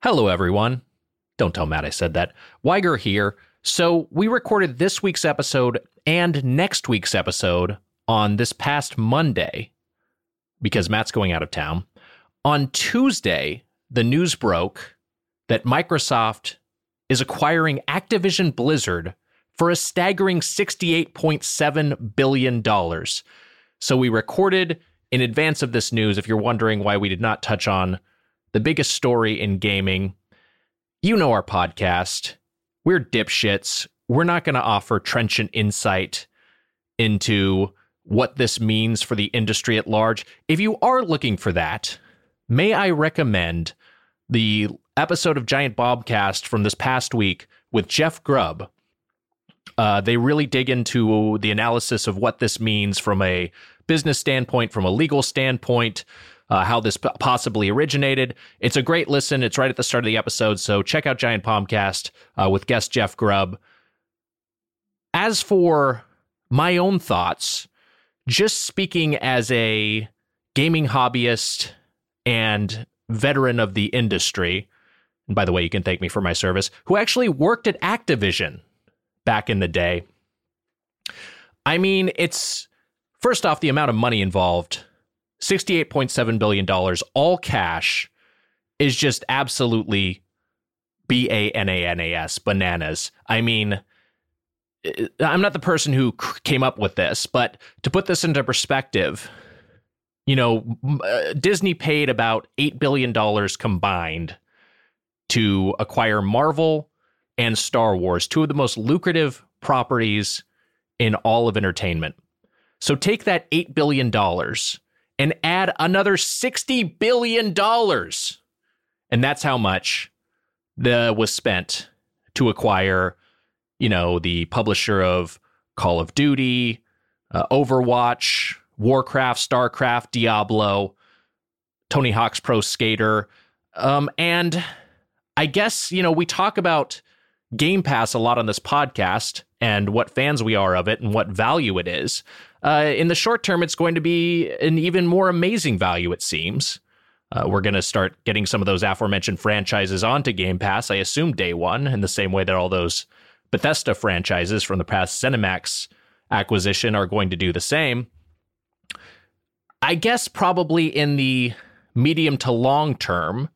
Hello, everyone. Don't tell Matt I said that. Weiger here. So, we recorded this week's episode and next week's episode on this past Monday because Matt's going out of town. On Tuesday, the news broke that Microsoft is acquiring Activision Blizzard for a staggering $68.7 billion. So, we recorded in advance of this news. If you're wondering why we did not touch on the biggest story in gaming. You know our podcast. We're dipshits. We're not going to offer trenchant insight into what this means for the industry at large. If you are looking for that, may I recommend the episode of Giant Bombcast from this past week with Jeff Grubb. Uh, they really dig into the analysis of what this means from a business standpoint, from a legal standpoint, uh, how this possibly originated. It's a great listen. It's right at the start of the episode. So check out Giant Bombcast uh, with guest Jeff Grubb. As for my own thoughts, just speaking as a gaming hobbyist and veteran of the industry, and by the way, you can thank me for my service, who actually worked at Activision back in the day. I mean, it's first off the amount of money involved $68.7 billion, all cash, is just absolutely B A N A N A S, bananas. I mean, I'm not the person who came up with this, but to put this into perspective, you know, uh, Disney paid about $8 billion combined to acquire Marvel and Star Wars, two of the most lucrative properties in all of entertainment. So take that $8 billion and add another $60 billion. And that's how much the was spent to acquire, you know, the publisher of Call of Duty, uh, Overwatch, Warcraft, StarCraft, Diablo, Tony Hawk's Pro Skater. Um, and I guess, you know, we talk about Game Pass a lot on this podcast and what fans we are of it and what value it is uh, in the short term, it's going to be an even more amazing value, it seems. Uh, we're going to start getting some of those aforementioned franchises onto Game Pass, I assume day one, in the same way that all those Bethesda franchises from the past ZeniMax acquisition are going to do the same. I guess probably in the medium to long term,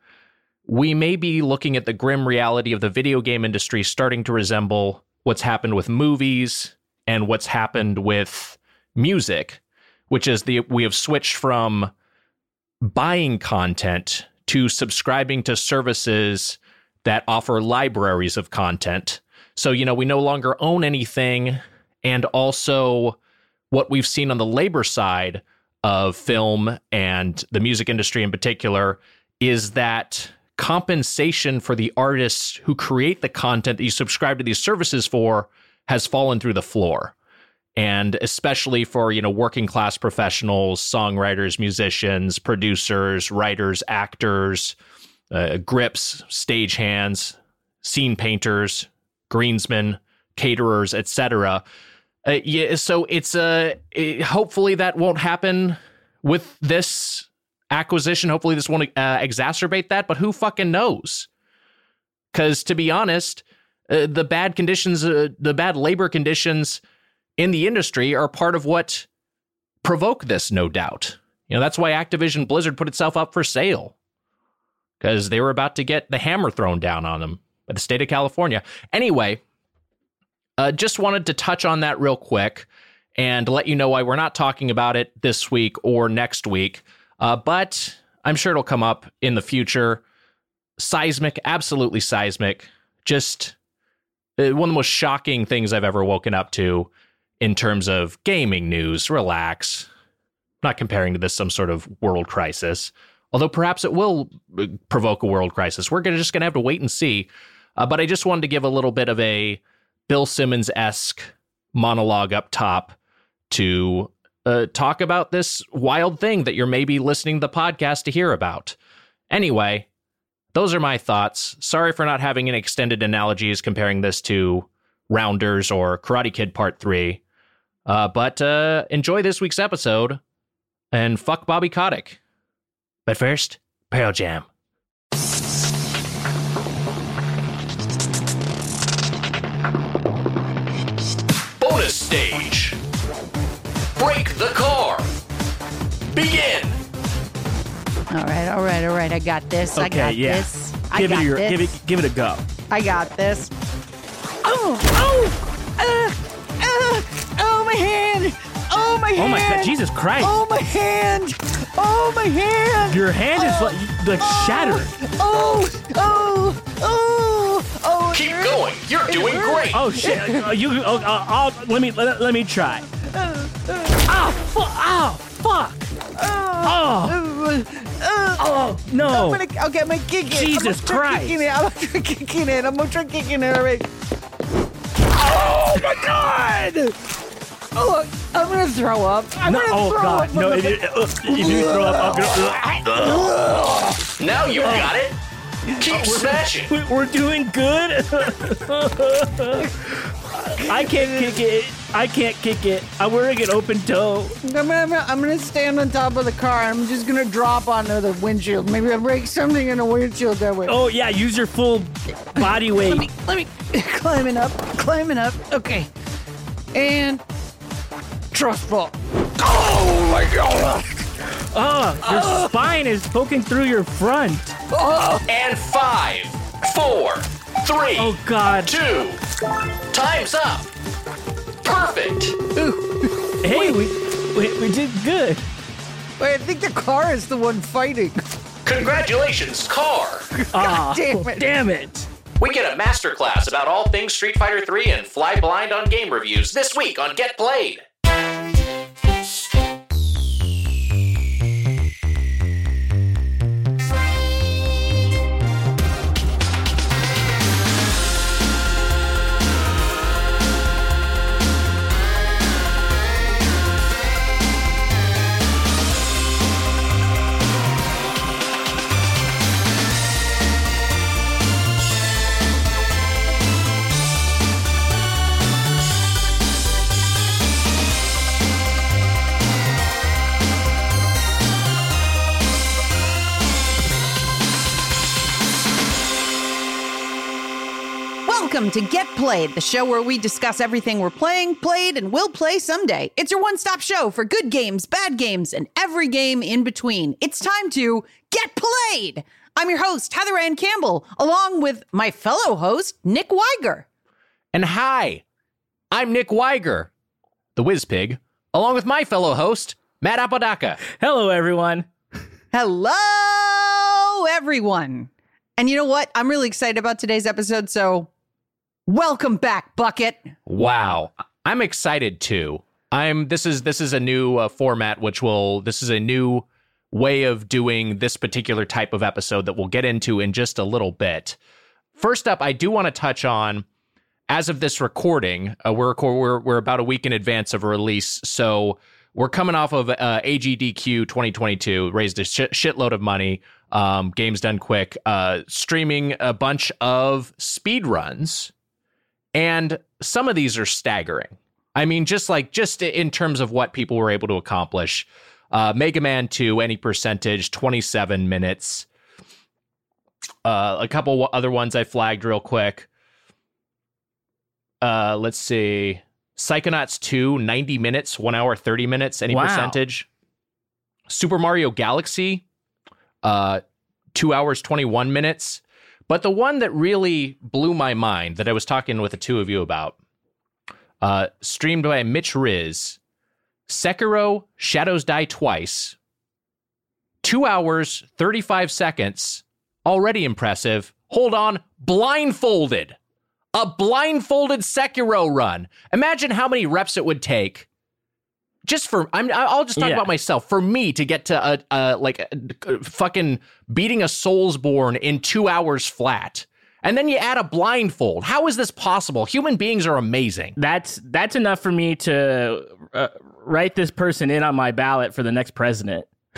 we may be looking at the grim reality of the video game industry starting to resemble what's happened with movies and what's happened with music, which is the we have switched from buying content to subscribing to services that offer libraries of content. So, you know, we no longer own anything. And also, what we've seen on the labor side of film and the music industry in particular is that compensation for the artists who create the content that you subscribe to these services for has fallen through the floor. And especially for you know working class professionals songwriters musicians producers writers actors uh, grips stagehands scene painters greensmen caterers etc uh, yeah so it's uh, it, hopefully that won't happen with this acquisition hopefully this won't uh, exacerbate that but who fucking knows because to be honest uh, the bad conditions uh, the bad labor conditions in the industry are part of what provoke this, no doubt. You know, that's why Activision Blizzard put itself up for sale because they were about to get the hammer thrown down on them by the state of California. Anyway, uh, just wanted to touch on that real quick and let you know why we're not talking about it this week or next week. Uh, but I'm sure it'll come up in the future. Seismic, absolutely seismic. Just uh, one of the most shocking things I've ever woken up to in terms of gaming news. Relax. I'm not comparing to this some sort of world crisis, although perhaps it will uh, provoke a world crisis. We're gonna, just going to have to wait and see. Uh, but I just wanted to give a little bit of a Bill Simmons esque monologue up top to uh, talk about this wild thing that you're maybe listening to the podcast to hear about. Anyway, those are my thoughts. Sorry for not having any extended analogies comparing this to Rounders or Karate Kid Part 3. Uh, but uh, enjoy this week's episode and fuck Bobby Kotick. But first, Pearl Jam. Break the car. Begin. All right, all right, all right. I got this. I got yeah. this. I Give got it your, this. give it, give it a go. I got this. Oh, oh, uh, uh, oh, my hand. Oh, my hand. Oh my God, Jesus Christ! Oh, my hand. Oh, my hand. Your hand is like, like shattered. Oh, oh, oh, oh. Keep going. You're doing hurts. great. Oh shit! Uh, you, oh, uh, I'll, let me, let, let me try. Oh, oh, fuck! Oh, Uh, uh, oh, no! I'm gonna, okay, I'm gonna kick it. Jesus I'm gonna try Christ. Kicking it. I'm gonna try kicking it. I'm gonna try kicking it. All right. Oh my God! Oh, I'm gonna throw up. I'm No, gonna oh throw God! up. No, I'm if, you- uh, if you throw up, I'm gonna. Now you got it. Keep smashing. We- We're doing good. I can't kick it. I can't kick it. I'm wearing an open toe. I'm gonna, I'm gonna stand on top of the car. I'm just gonna drop onto the windshield. Maybe I'll break something in the windshield that way. Oh yeah, use your full body weight. Let me, let me, climbing up, climbing up. Okay. And trust fall. Oh my god. Oh, your ah. spine is poking through your front. Oh. And five, four, three, Oh God. two. Time's up. Perfect. Hey, we, we we did good. Wait, I think the car is the one fighting. Congratulations, car. Ah, damn it. Damn it. We get a masterclass about all things Street Fighter 3 and fly blind on game reviews this week on Get Played. Welcome to Get Played, the show where we discuss everything we're playing, played, and will play someday. It's your one stop show for good games, bad games, and every game in between. It's time to Get Played. I'm your host, Heather Ann Campbell, along with my fellow host, Nick Weiger. And hi, I'm Nick Weiger, the Whiz Pig, along with my fellow host, Matt Apodaca. Hello, everyone. Hello, everyone. And you know what? I'm really excited about today's episode, so welcome back, Bucket. Wow, I'm excited too. I'm this is this is a new uh, format which will this is a new way of doing this particular type of episode that we'll get into in just a little bit. First up, I do want to touch on as of this recording, uh, we're, we're we're about a week in advance of release, so we're coming off of uh, AGDQ 2022, raised a shit shitload of money. Um, games done quick, uh, streaming a bunch of speed runs, and some of these are staggering. I mean, just like just in terms of what people were able to accomplish. Uh, Mega Man 2, any percentage, 27 minutes. Uh, a couple other ones I flagged real quick. Uh, let's see. Psychonauts 2, 90 minutes, 1 hour 30 minutes, any Wow. percentage. Super Mario Galaxy, uh, 2 hours 21 minutes. But the one that really blew my mind that I was talking with the two of you about, uh, streamed by Mitch Riz, Sekiro Shadows Die Twice, 2 hours 35 seconds, already impressive. Hold on, blindfolded a blindfolded Sekiro run. Imagine how many reps it would take. Just for I'm I'll just talk Yeah. about myself. For me to get to a, a like a, fucking beating a Soulsborne in 2 hours flat. And then you add a blindfold. How is this possible? Human beings are amazing. That's that's enough for me to uh, write this person in on my ballot for the next president.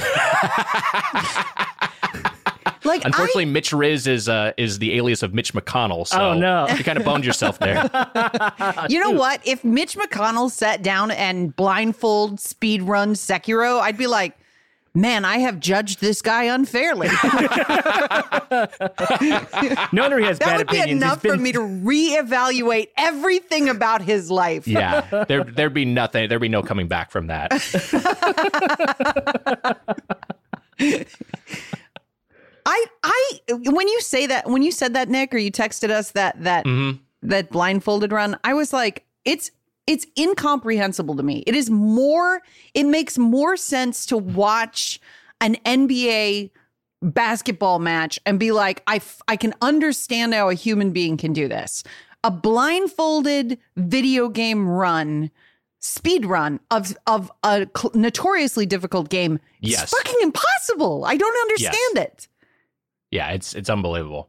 Like, Unfortunately, Mitch Riz is uh, is the alias of Mitch McConnell. So Oh, no. you kind of boned yourself there. You know what? If Mitch McConnell sat down and blindfold speed run Sekiro, I'd be like, Man, I have judged this guy unfairly. No wonder he has that bad would be opinions. He's enough for me to reevaluate everything about his life. Yeah, there there'd be nothing. There'd be no coming back from that. I I when you say that when you said that Nick or you texted us that that Mm-hmm. that blindfolded run, I was like it's it's incomprehensible to me. It is more it makes more sense to watch an NBA basketball match and be like I f- I can understand how a human being can do this. A blindfolded video game run speed run of of a notoriously difficult game Yes. is fucking impossible. I don't understand it. Yeah, it's it's unbelievable.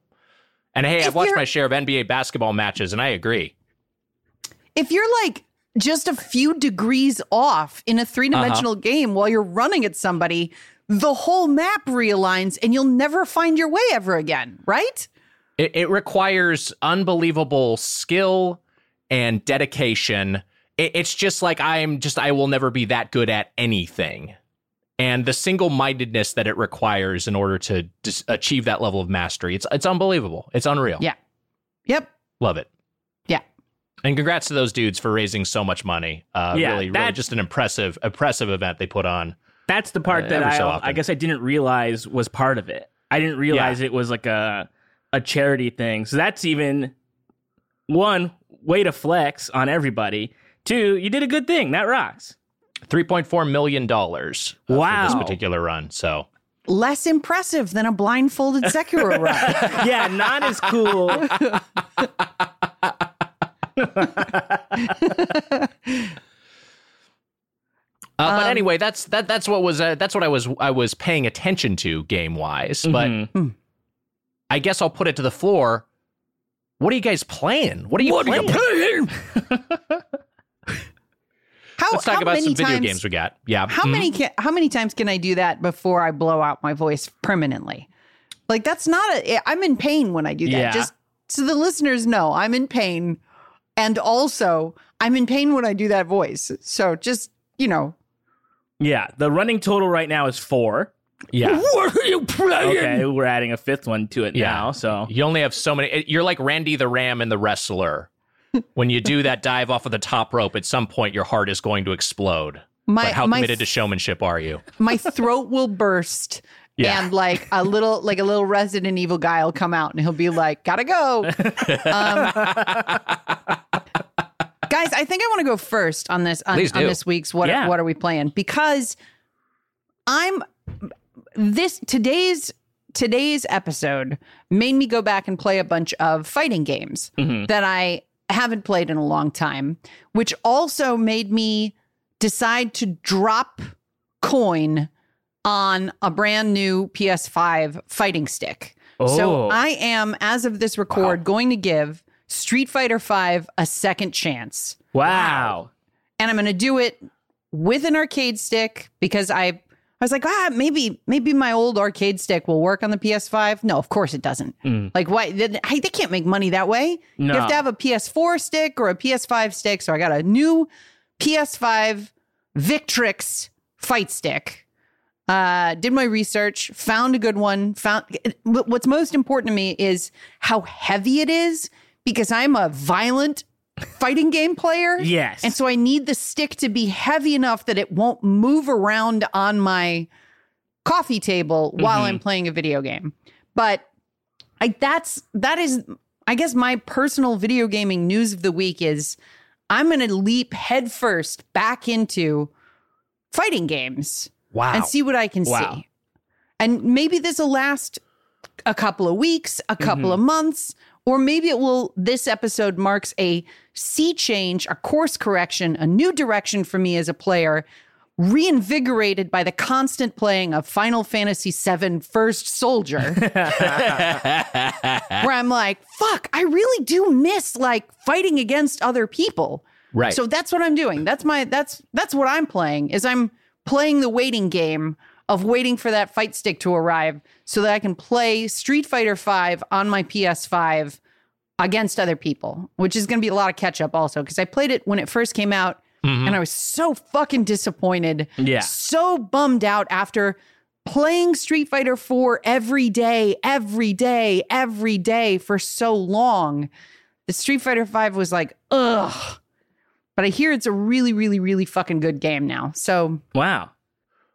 And hey, If I've watched my share of NBA basketball matches, and I agree. if you're like just a few degrees off in a three dimensional Uh-huh. game while you're running at somebody, the whole map realigns and you'll never find your way ever again, right? It, it requires unbelievable skill and dedication. It, it's just like I'm just I will never be that good at anything, and the single mindedness that it requires in order to dis- achieve that level of mastery. It's it's unbelievable. It's unreal. Yeah. Yep. love it. Yeah. And congrats to those dudes for raising so much money. Uh, Yeah, really, really just an impressive, impressive event they put on. That's the part Uh, that every I, so I guess I didn't realize was part of it. I didn't realize it was like a a charity thing. So that's even one way to flex on everybody. Two, you did a good thing. That rocks. Three point four million dollars uh, for Wow. this particular run. So Less impressive than a blindfolded Sekiro run. Yeah, not as cool. Uh, but Um, anyway, that's that. That's what was uh, that's what I was I was paying attention to game wise. But Mhm. I guess I'll put it to the floor. What are you guys playing? What are you playing? How, Let's talk how about many some video times, games we got. Yeah. How Mhm. many can, how many times can I do that before I blow out my voice permanently? Like that's not a I'm in pain when I do that. Yeah. Just so the listeners know, I'm in pain and also I'm in pain when I do that voice. So just, you know, yeah, the running total right now is four. Yeah. What are you playing? Okay, we're adding a fifth one to it Yeah. now. So You only have so many. You're like Randy the Ram and the wrestler. When you do that dive off of the top rope, at some point your heart is going to explode. my but how my committed to showmanship are you? my throat will burst Yeah. and like a little like a little Resident Evil guy will come out and he'll be like, "Gotta go." um, guys, I think I want to go first on this on, on this week's what Yeah. what are we playing because I'm this today's today's episode made me go back and play a bunch of fighting games Mhm. that I haven't played in a long time, which also made me decide to drop coin on a brand new PS5 fighting stick. So Oh. I am, as of this record, going to give Street Fighter V a second chance. wow. And I'm going to do it with an arcade stick because I I was like, ah, maybe maybe my old arcade stick will work on the PS5. No, of course it doesn't. Like, why? They, they can't make money that way. You have to have a PS4 stick or a PS5 stick. So I got a new PS5 Victrix fight stick. Uh, did my research, found a good one. Found what's most important to me is how heavy it is because I'm a violent fighting game player. Yes. And so I need the stick to be heavy enough that it won't move around on my coffee table while Mm-hmm. I'm playing a video game. But I that's that is I guess my personal video gaming news of the week is I'm going to leap headfirst back into fighting games Wow. and see what I can Wow. see. And maybe this will last a couple of weeks, a couple of months, or maybe it will. This episode marks a sea change, a course correction, a new direction for me as a player, reinvigorated by the constant playing of Final Fantasy VII First Soldier, where I'm like, fuck, I really do miss like fighting against other people. right. So that's what I'm doing. That's my that's that's what I'm playing. Is I'm playing the waiting game of waiting for that fight stick to arrive so that I can play Street Fighter 5 on my PS5 against other people, which is going to be a lot of catch up also because I played it when it first came out mm-hmm. and I was so fucking disappointed. Yeah. So bummed out after playing Street Fighter 4 every day, every day, every day for so long, the Street Fighter 5 was like, ugh. But I hear it's a really, really, really fucking good game now. So Wow.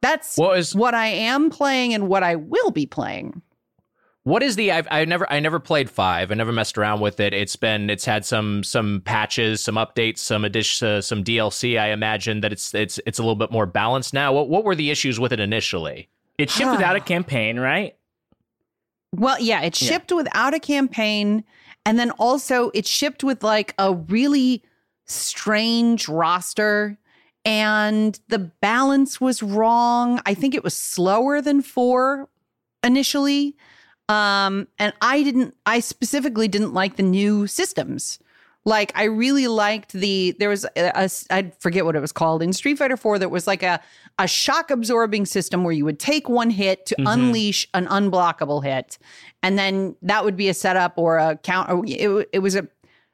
That's What is what I am playing and what I will be playing. what is the I've I never I never played five. I never messed around with it. It's been it's had some some patches, some updates, some addition, uh, some DLC. I imagine that it's it's it's a little bit more balanced now. What what were the issues with it initially? It shipped without a campaign, right? Well, yeah, it Yeah. shipped without a campaign. And then also it shipped with like a really strange roster. And the balance was wrong. I think it was slower than four initially. Um, and I didn't, I specifically didn't like the new systems. Like I really liked the there was a, a I forget what it was called in Street Fighter 4 that was like a a shock absorbing system where you would take one hit to unleash an unblockable hit and then that would be a setup or a count or it, it was a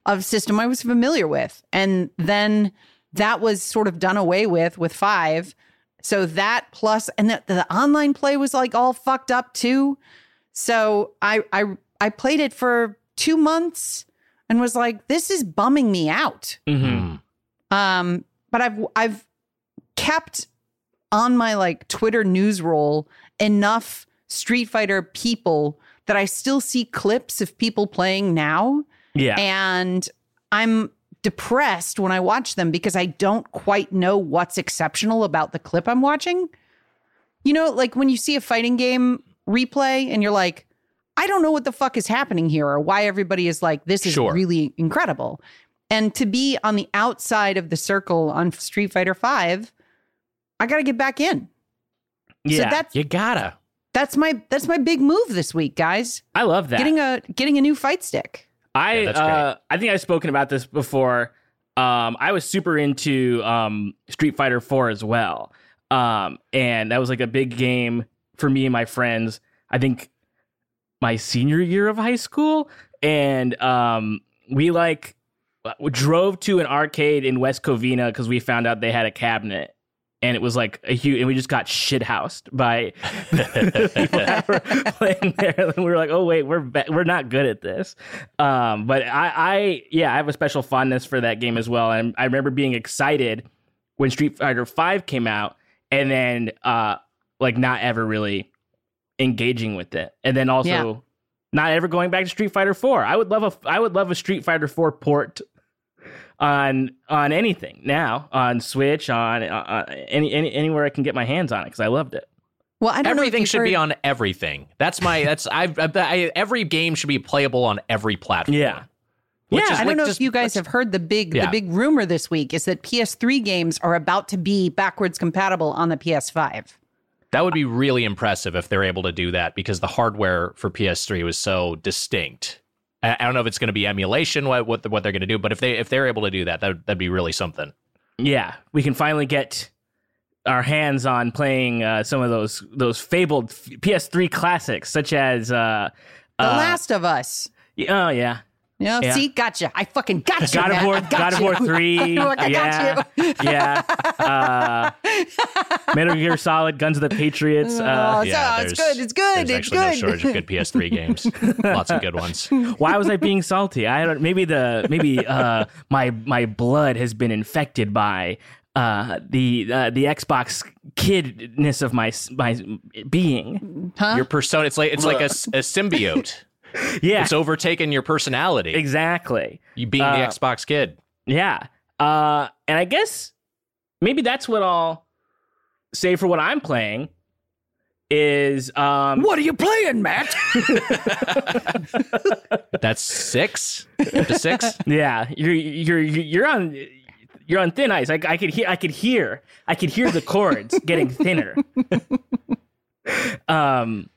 a system I was familiar with and then that was sort of done away with with 5 so that plus and the, the online play was like all fucked up too. So I I I played it for 2 months and was like this is bumming me out. Mm-hmm. um, but I've I've kept on my like Twitter news roll enough Street Fighter people that I still see clips of people playing now, Yeah. and I'm depressed when I watch them because I don't quite know what's exceptional about the clip I'm watching. You know, like when you see a fighting game replay and you're like, I don't know what the fuck is happening here or why everybody is like, this is Sure. really incredible. And to be on the outside of the circle on Street Fighter 5, I got to get back in. yeah. So that's You gotta. that's my that's my big move this week, guys. I love that. Getting a getting a new fight stick. I Yeah, uh, I think I've spoken about this before. Um, I was super into um, Street Fighter 4 as well. Um, and that was like a big game for me and my friends. I think my senior year of high school. And um, we like drove to an arcade in West Covina because we found out they had a cabinet. And it was like a huge, and we just got shit housed by people that were playing there. And we were like, oh wait, we're be- we're not good at this. Um, but I, I, yeah, I have a special fondness for that game as well. And I remember being excited when Street Fighter Five came out, and then uh, like not ever really engaging with it, and then also Yeah. not ever going back to Street Fighter Four. I would love a, I would love a Street Fighter Four port on on anything now on Switch on uh, any, any anywhere I can get my hands on it because I loved it. Well, I don't know Everything you've should be on everything. That's my. That's I've. I, I, every game should be playable on every platform. Yeah. Which Yeah, is I don't like know just- if you guys have heard the big Yeah. the big rumor this week is that PS3 games are about to be backwards compatible on the PS5. That would be really impressive if they're able to do that because the hardware for PS3 was so distinct. I, I don't know if it's going to be emulation, what what, what they're going to do, but if they if they're able to do that, that that'd be really something. Yeah, we can finally get our hands on playing uh, some of those those fabled PS3 classics, such as uh, The uh, Last of Us. Oh yeah, You know, Yeah. see, gotcha. I fucking got you. God of. War, got God of. War Three. Look, yeah, yeah. Uh, Metal Gear Solid, Guns of the Patriots. Oh, Uh, so yeah, it's good. It's good. There's It's actually no good. shortage of good PS3 games. Lots of good ones. why was I being salty? I don't. Maybe the maybe uh, my my blood has been infected by uh, the uh, the Xbox kidness of my my being. Huh? Your persona, it's like it's like a, s- a symbiote. Yeah, It's overtaken your personality. exactly. You being the Uh, Xbox kid. Yeah. Uh, and I guess maybe that's what I'll say for what I'm playing is um What are you playing, Matt? That's six. Up to six. yeah, you're you're you're on you're on thin ice. I, I could hear I could hear I could hear the chords getting thinner. um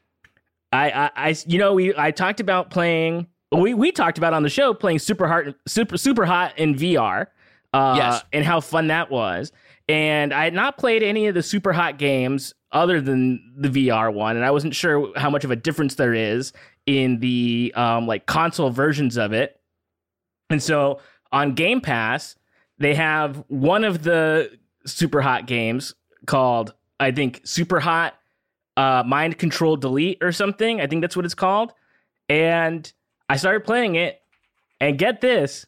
I, I I you know we I talked about playing we we talked about on the show playing super hard super super hot in VR. Uh Yes. and how fun that was. And I had not played any of the super hot games other than the VR one, and I wasn't sure how much of a difference there is in the um, like console versions of it. And so on Game Pass, they have one of the super hot games called I think Super Hot uh, Mind Control Delete or something. I think that's what it's called. And I started playing it, and get this,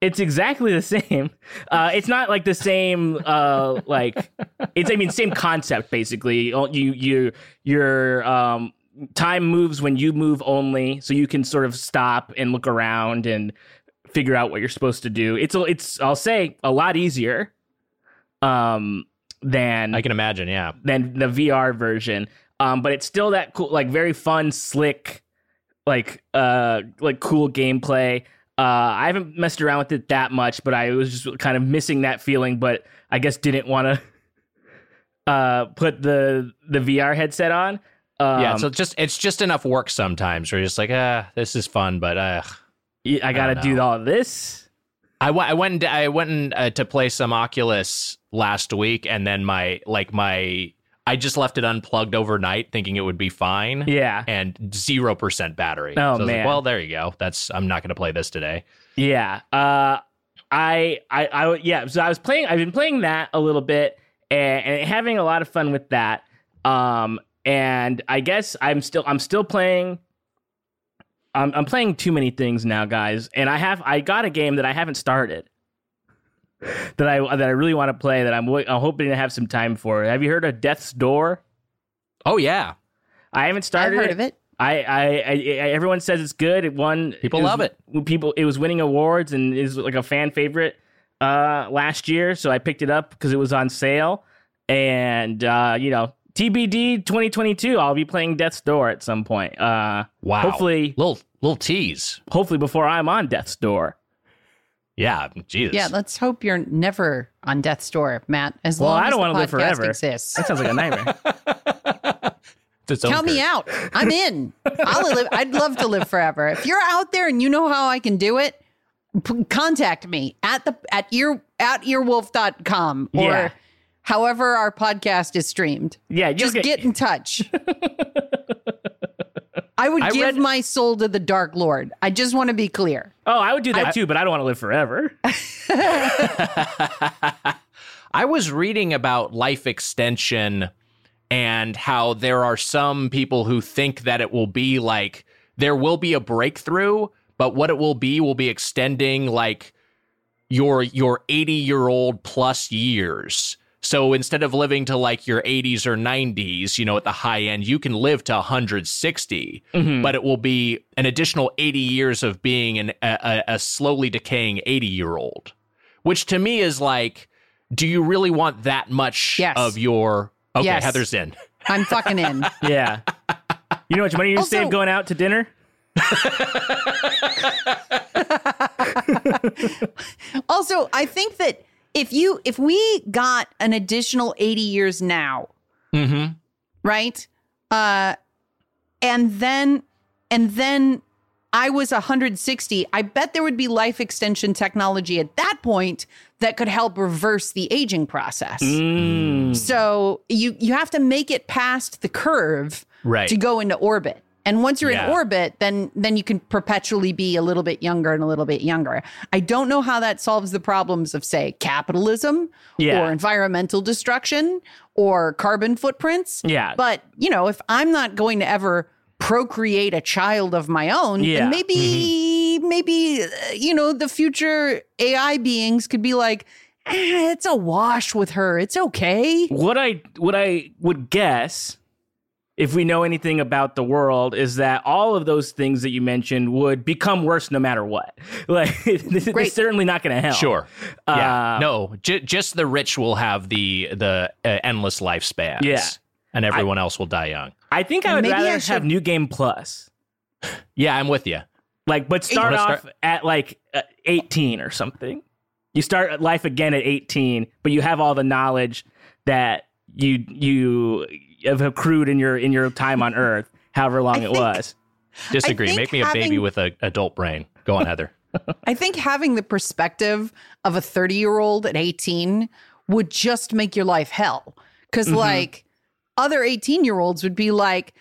it's exactly the same. Uh, it's not like the same, uh, like it's I mean same concept basically. You you your um, time moves when you move only, so you can sort of stop and look around and figure out what you're supposed to do. It's it's I'll say a lot easier. Um, than I can imagine, yeah. Than the VR version. Um, but it's still that cool, like very fun, slick, like uh, like cool gameplay. Uh, I haven't messed around with it that much, but I was just kind of missing that feeling. But I guess didn't want to uh put the the VR headset on. Um, yeah, so just it's just enough work sometimes. Where you're just like, ah, this is fun, but uh, I got to do all this. I, w- I went I went in, uh, to play some Oculus last week, and then my like my I just left it unplugged overnight, thinking it would be fine. Yeah, and zero percent battery. Oh so man. Like, well, there you go. That's I'm not going to play this today. Yeah. Uh, I I I yeah. So I was playing. I've been playing that a little bit and, and having a lot of fun with that. Um, and I guess I'm still I'm still playing I'm, I'm playing too many things now, guys, and I have I got a game that I haven't started that I that I really want to play that I'm I'm hoping to have some time for. Have you heard of Death's Door? Oh yeah, I haven't started. I've heard it. of it. I, I, I, everyone says it's good. It won. People it was, love it. People, it was winning awards and is like a fan favorite uh, last year. So I picked it up because it was on sale. And uh, you know, TBD 2022. I'll be playing Death's Door at some point. Uh, wow. Hopefully, little little tease. Hopefully, before I'm on Death's Door. Yeah, Jesus. Yeah, let's hope you're never on death's door, Matt. As well, long I don't want to live forever. Exists. That sounds like a nightmare. Count me out. I'm in. I'll live. I'd love to live forever. If you're out there and you know how I can do it, p- contact me at the at ear at earwolf.com or Yeah. However our podcast is streamed. Yeah, just get- get in touch. I would I give read- my soul to the Dark Lord. I just want to be clear. oh, I would do that too, but I don't want to live forever. I was reading about life extension and how there are some people who think that it will be like there will be a breakthrough, but what it will be will be extending like your your 80 year old plus years. So instead of living to like your 80s or 90s, you know, at the high end, you can live to 160, mm-hmm. but it will be an additional 80 years of being an, a, a a slowly decaying 80 year old, which to me is like, do you really want that much Yes. of your? Okay, Yes. Heather's in. I'm fucking in. yeah. You know how much money you Also- save going out to dinner? Also, I think that if you if we got an additional 80 years now, Mm-hmm. right? Uh and then and then I was 160, I bet there would be life extension technology at that point that could help reverse the aging process. Mm. So you you have to make it past the curve Right. to go into orbit. And once you're Yeah. in orbit, then then you can perpetually be a little bit younger and a little bit younger. I don't know how that solves the problems of say capitalism Yeah. or environmental destruction or carbon footprints. Yeah. But, you know, if I'm not going to ever procreate a child of my own, Yeah. then maybe maybe uh, you know, the future AI beings could be like eh, it's a wash with her. It's okay. what I what I would guess if we know anything about the world is that all of those things that you mentioned would become worse no matter what. Like it's Great. certainly not going to help. Sure. Yeah. Uh, no, j- just the rich will have the the uh, endless lifespans. Yeah. And everyone else will die young. I think I would maybe rather I have New Game Plus. Yeah, I'm with you. Like, but start off start- at like uh, 18 or something. You start life again at 18, but you have all the knowledge that you you have accrued in your in your time on Earth, however long I it was. Disagree. Make me a baby with an adult brain. Go on, Heather. I think having the perspective of a 30 year old at 18 would just make your life hell. because Mm-hmm. like other 18 year olds would be like,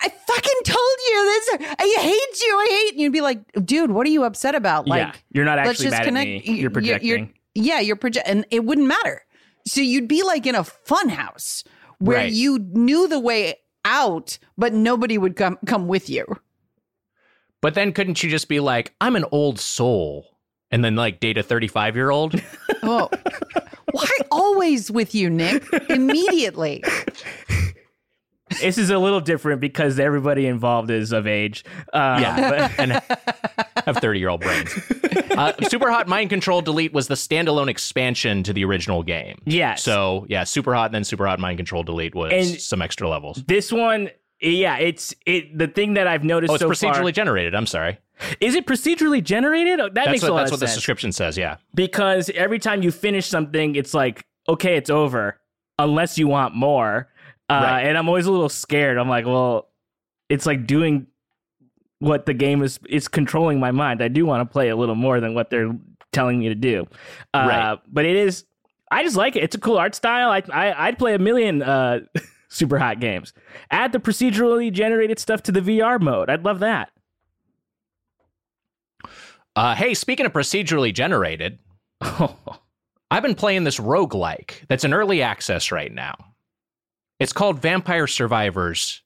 I fucking told you this. I hate you. I hate. And you'd be like, dude, what are you upset about? Like, yeah, you're not let's actually just mad connect. at me. You're projecting. yeah, you're project, and it wouldn't matter. So you'd be like in a fun house where Right. you knew the way out, but nobody would come come with you. But then couldn't you just be like, I'm an old soul, and then like date a 35 year old? Oh, why always with you, Nick? Immediately. This is a little different because everybody involved is of age. Uh, Yeah. but- and have 30 year old brains. Uh, Super Hot Mind Control Delete was the standalone expansion to the original game. Yes. So yeah, Super Hot and then Super Hot Mind Control Delete was And- some extra levels. this one, yeah, it's it. The thing that I've noticed Oh, it's so procedurally far generated. I'm sorry. is it procedurally generated? That That's makes what a lot that's what the sense. description says. Yeah. because every time you finish something, it's like, okay, it's over, unless you want more. Uh, Right. And I'm always a little scared. I'm like, well, it's like doing what the game is. It's controlling my mind. I do want to play a little more than what they're telling me to do. Uh, Right. But it is. I just like it. It's a cool art style. I, I I'd play a million uh, super hot games. Add the procedurally generated stuff to the VR mode. I'd love that. Uh, hey, speaking of procedurally generated, I've been playing this roguelike that's in early access right now. It's called Vampire Survivors.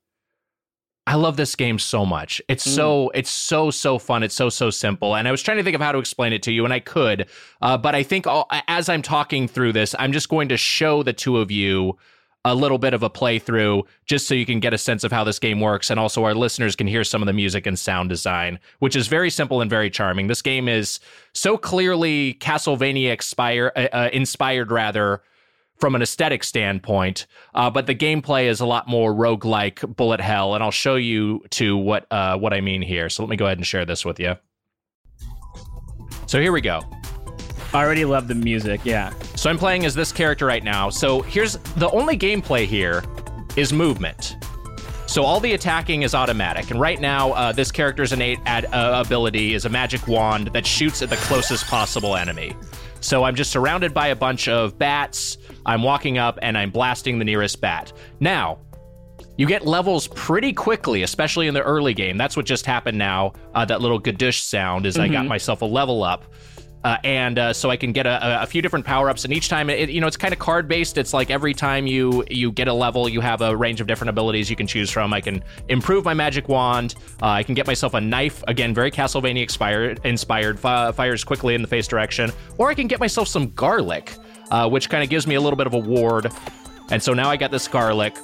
I love this game so much. It's so it's so so fun. It's so so simple. And I was trying to think of how to explain it to you, and I could, uh, but I think all, as I'm talking through this, I'm just going to show the two of you a little bit of a playthrough, just so you can get a sense of how this game works, and also our listeners can hear some of the music and sound design, which is very simple and very charming. This game is so clearly Castlevania expire, uh, uh, inspired, rather from an aesthetic standpoint, uh, but the gameplay is a lot more roguelike bullet hell, and I'll show you to what uh, what I mean here. So let me go ahead and share this with you. So here we go. I already love the music. Yeah. So I'm playing as this character right now. So here's the only gameplay here is movement. So all the attacking is automatic, and right now uh, this character's innate ad- uh, ability is a magic wand that shoots at the closest possible enemy. So I'm just surrounded by a bunch of bats. I'm walking up and I'm blasting the nearest bat. Now, you get levels pretty quickly, especially in the early game. That's what just happened now. Uh, that little gadoosh sound is I got myself a level up. Uh, and uh, so I can get a, a- few different power ups, and each time, it, you know, it's kind of card based. It's like every time you you get a level, you have a range of different abilities you can choose from. I can improve my magic wand. Uh, I can get myself a knife, again, very Castlevania inspired, fi- fires quickly in the face direction, or I can get myself some garlic, uh, which kind of gives me a little bit of a ward. And so now I got this garlic,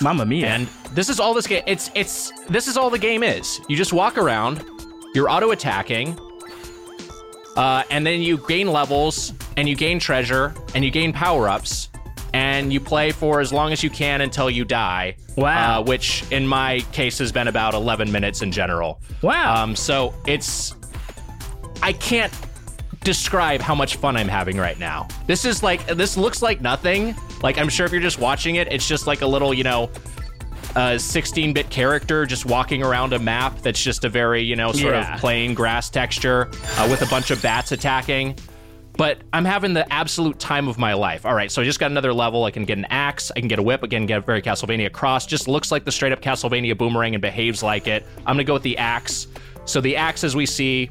Mamma mia. and this is all this game. It's it's this is all the game is. You just walk around, you're auto attacking, uh, and then you gain levels, and you gain treasure, and you gain power ups, and you play for as long as you can until you die. Wow. Uh, which in my case has been about 11 minutes in general. wow. Um, so it's I can't describe how much fun I'm having right now. This is like this looks like nothing. Like I'm sure if you're just watching it, it's just like a little, you know, uh 16-bit character just walking around a map that's just a very, you know, sort Yeah. of plain grass texture uh, with a bunch of bats attacking. But I'm having the absolute time of my life. All right, so I just got another level. I can get an axe. I can get a whip. Again, get a very Castlevania cross. Just looks like the straight up Castlevania boomerang and behaves like it. I'm gonna go with the axe. So the axe, as we see,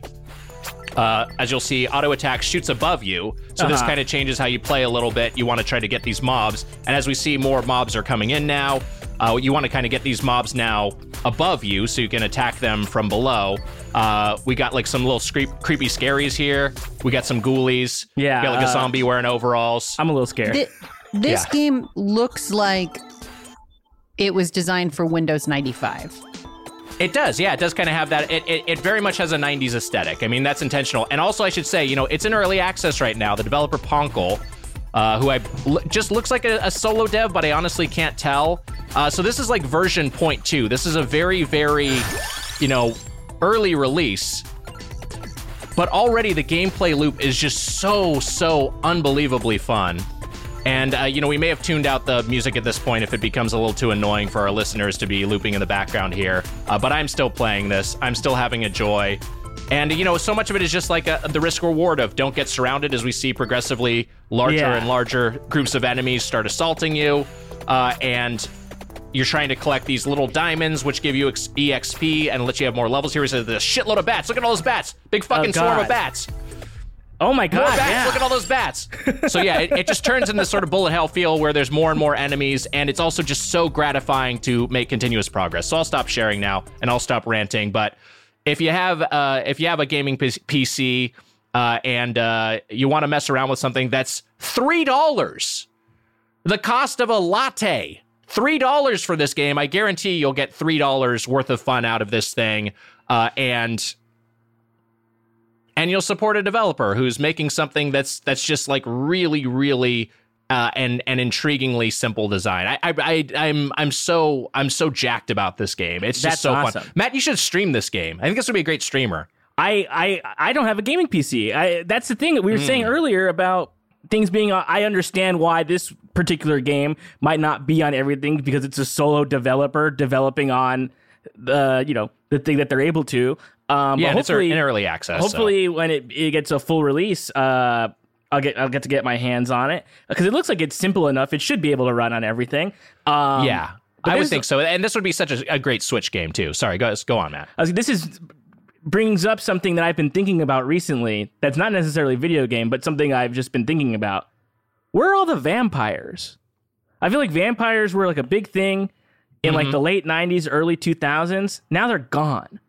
uh, as you'll see, auto attack shoots above you. So this Uh-huh. kind of changes how you play a little bit. You want to try to get these mobs, and as we see, more mobs are coming in now. Uh, you want to kind of get these mobs now above you, so you can attack them from below. Uh, we got like some little screep- creepy scaries here. We got some ghoulies. Yeah, we got like a uh, zombie wearing overalls. I'm a little scared. Thi- this Yeah. game looks like it was designed for Windows 95. It does, yeah. It does kind of have that. It, it, it very much has a 90s aesthetic. I mean, that's intentional. And also, I should say, you know, it's in early access right now. The developer Poncle, uh, who I l- just looks like a, a solo dev, but I honestly can't tell. Uh, so this is like version point two. This is a very, very, you know, early release. But already the gameplay loop is just so, so unbelievably fun. And, uh, you know, we may have tuned out the music at this point if it becomes a little too annoying for our listeners to be looping in the background here. Uh, but I'm still playing this. I'm still having a joy. And, you know, so much of it is just like a, the risk reward of don't get surrounded as we see progressively larger Yeah. and larger groups of enemies start assaulting you. Uh, and you're trying to collect these little diamonds, which give you ex- EXP and let you have more levels here. He says, "The shitload of bats! Look at all those bats! Big fucking swarm of bats!" Oh my More god! bats. yeah. Look at all those bats. So yeah, it, it just turns into this sort of bullet hell feel where there's more and more enemies, and it's also just so gratifying to make continuous progress. So I'll stop sharing now, and I'll stop ranting. But if you have uh, if you have a gaming PC uh, and uh, you want to mess around with something that's three dollars, the cost of a latte. Three dollars for this game. I guarantee you'll get three dollars worth of fun out of this thing, uh, and and you'll support a developer who's making something that's that's just like really, really uh, and and intriguingly simple design. I, I I I'm I'm so I'm so jacked about this game. It's That's just so awesome. fun. Matt, you should stream this game. I think this would be a great streamer. I I I don't have a gaming PC. I that's the thing that we were Hmm. saying earlier about things being. I understand why this particular game might not be on everything because it's a solo developer developing on the you know the thing that they're able to. Um, Yeah, it's hopefully, in early access. so- hopefully when it, it gets a full release, uh, I'll get I'll get to get my hands on it because it looks like it's simple enough. It should be able to run on everything. Um, yeah, I would think so. And this would be such a, a great Switch game too. Sorry, go go on, Matt. Was, this is brings up something that I've been thinking about recently. That's not necessarily a video game, but something I've just been thinking about. Where are all the vampires? I feel like vampires were like a big thing in like the late '90s, early 2000s. Now they're gone.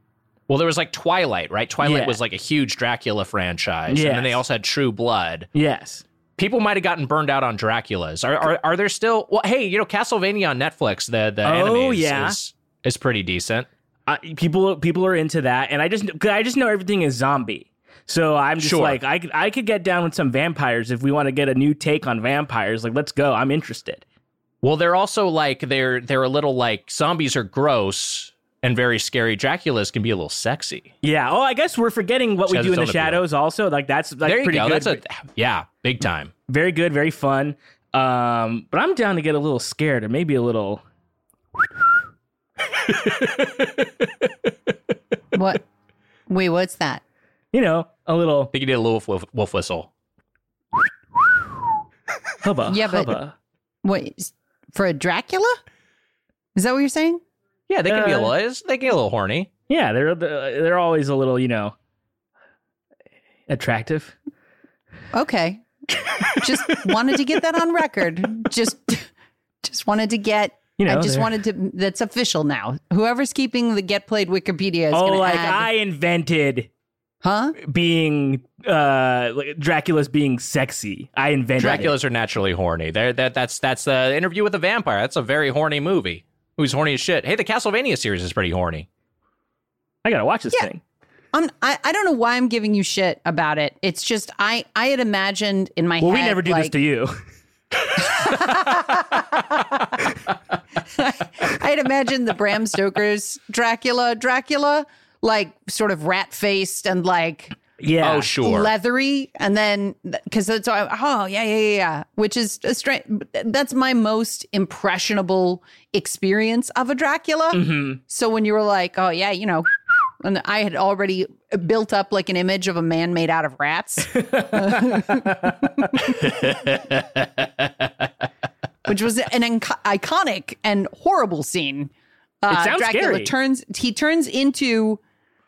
Well, there was like Twilight, right? Twilight Yeah. was like a huge Dracula franchise, and then they also had True Blood. Yes. people might have gotten burned out on Dracula's. Are, are are there still? Well, hey, you know Castlevania on Netflix. The the Oh, yeah. is, is pretty decent. I, people people are into that, and I just I just know everything is zombie. So I'm just Sure. like I could I could get down with some vampires if we want to get a new take on vampires. Like let's go. I'm interested. Well, they're also like they're they're a little like zombies are gross and very scary. Dracula's can be a little sexy. Yeah. Oh, I guess we're forgetting what we do in the own appeal. shadows. Also, like that's like there you pretty go. good. That's a yeah, big time. very good, very fun. Um, but I'm down to get a little scared or maybe a little. What? Wait, what's that? You know, a little I think you did a little wolf, wolf whistle. hubba. Yeah, but- hubba. Wait, for a Dracula? Is that what you're saying? Yeah, they can be a Uh, little. They can get a little horny. yeah, they're they're always a little, you know, attractive. Okay. just wanted to get that on record. Just just wanted to get You know, I just wanted to that's official now. Whoever's keeping the get played Wikipedia is Oh, gonna like add, I invented Huh? being uh like Dracula's being sexy. I invented it. Draculas are naturally horny. They're, that that's that's the interview with a vampire. That's a very horny movie. Who's horny as shit? Hey, the Castlevania series is pretty horny. I gotta watch this Yeah. thing. I'm, I, I don't know why I'm giving you shit about it. It's just I I had imagined in my head. Well, head we never do this to you. I had imagined the Bram Stoker's Dracula, Dracula, like sort of rat faced and like Yeah. Oh, sure. leathery, and then because that's why- oh yeah yeah yeah yeah, which is a strange. That's my most impressionable experience of a Dracula. Mhm. So when you were like, oh yeah, you know. And I had already built up like an image of a man made out of rats, which was an inc- iconic and horrible scene. Uh, sounds Dracula scary. turns he turns into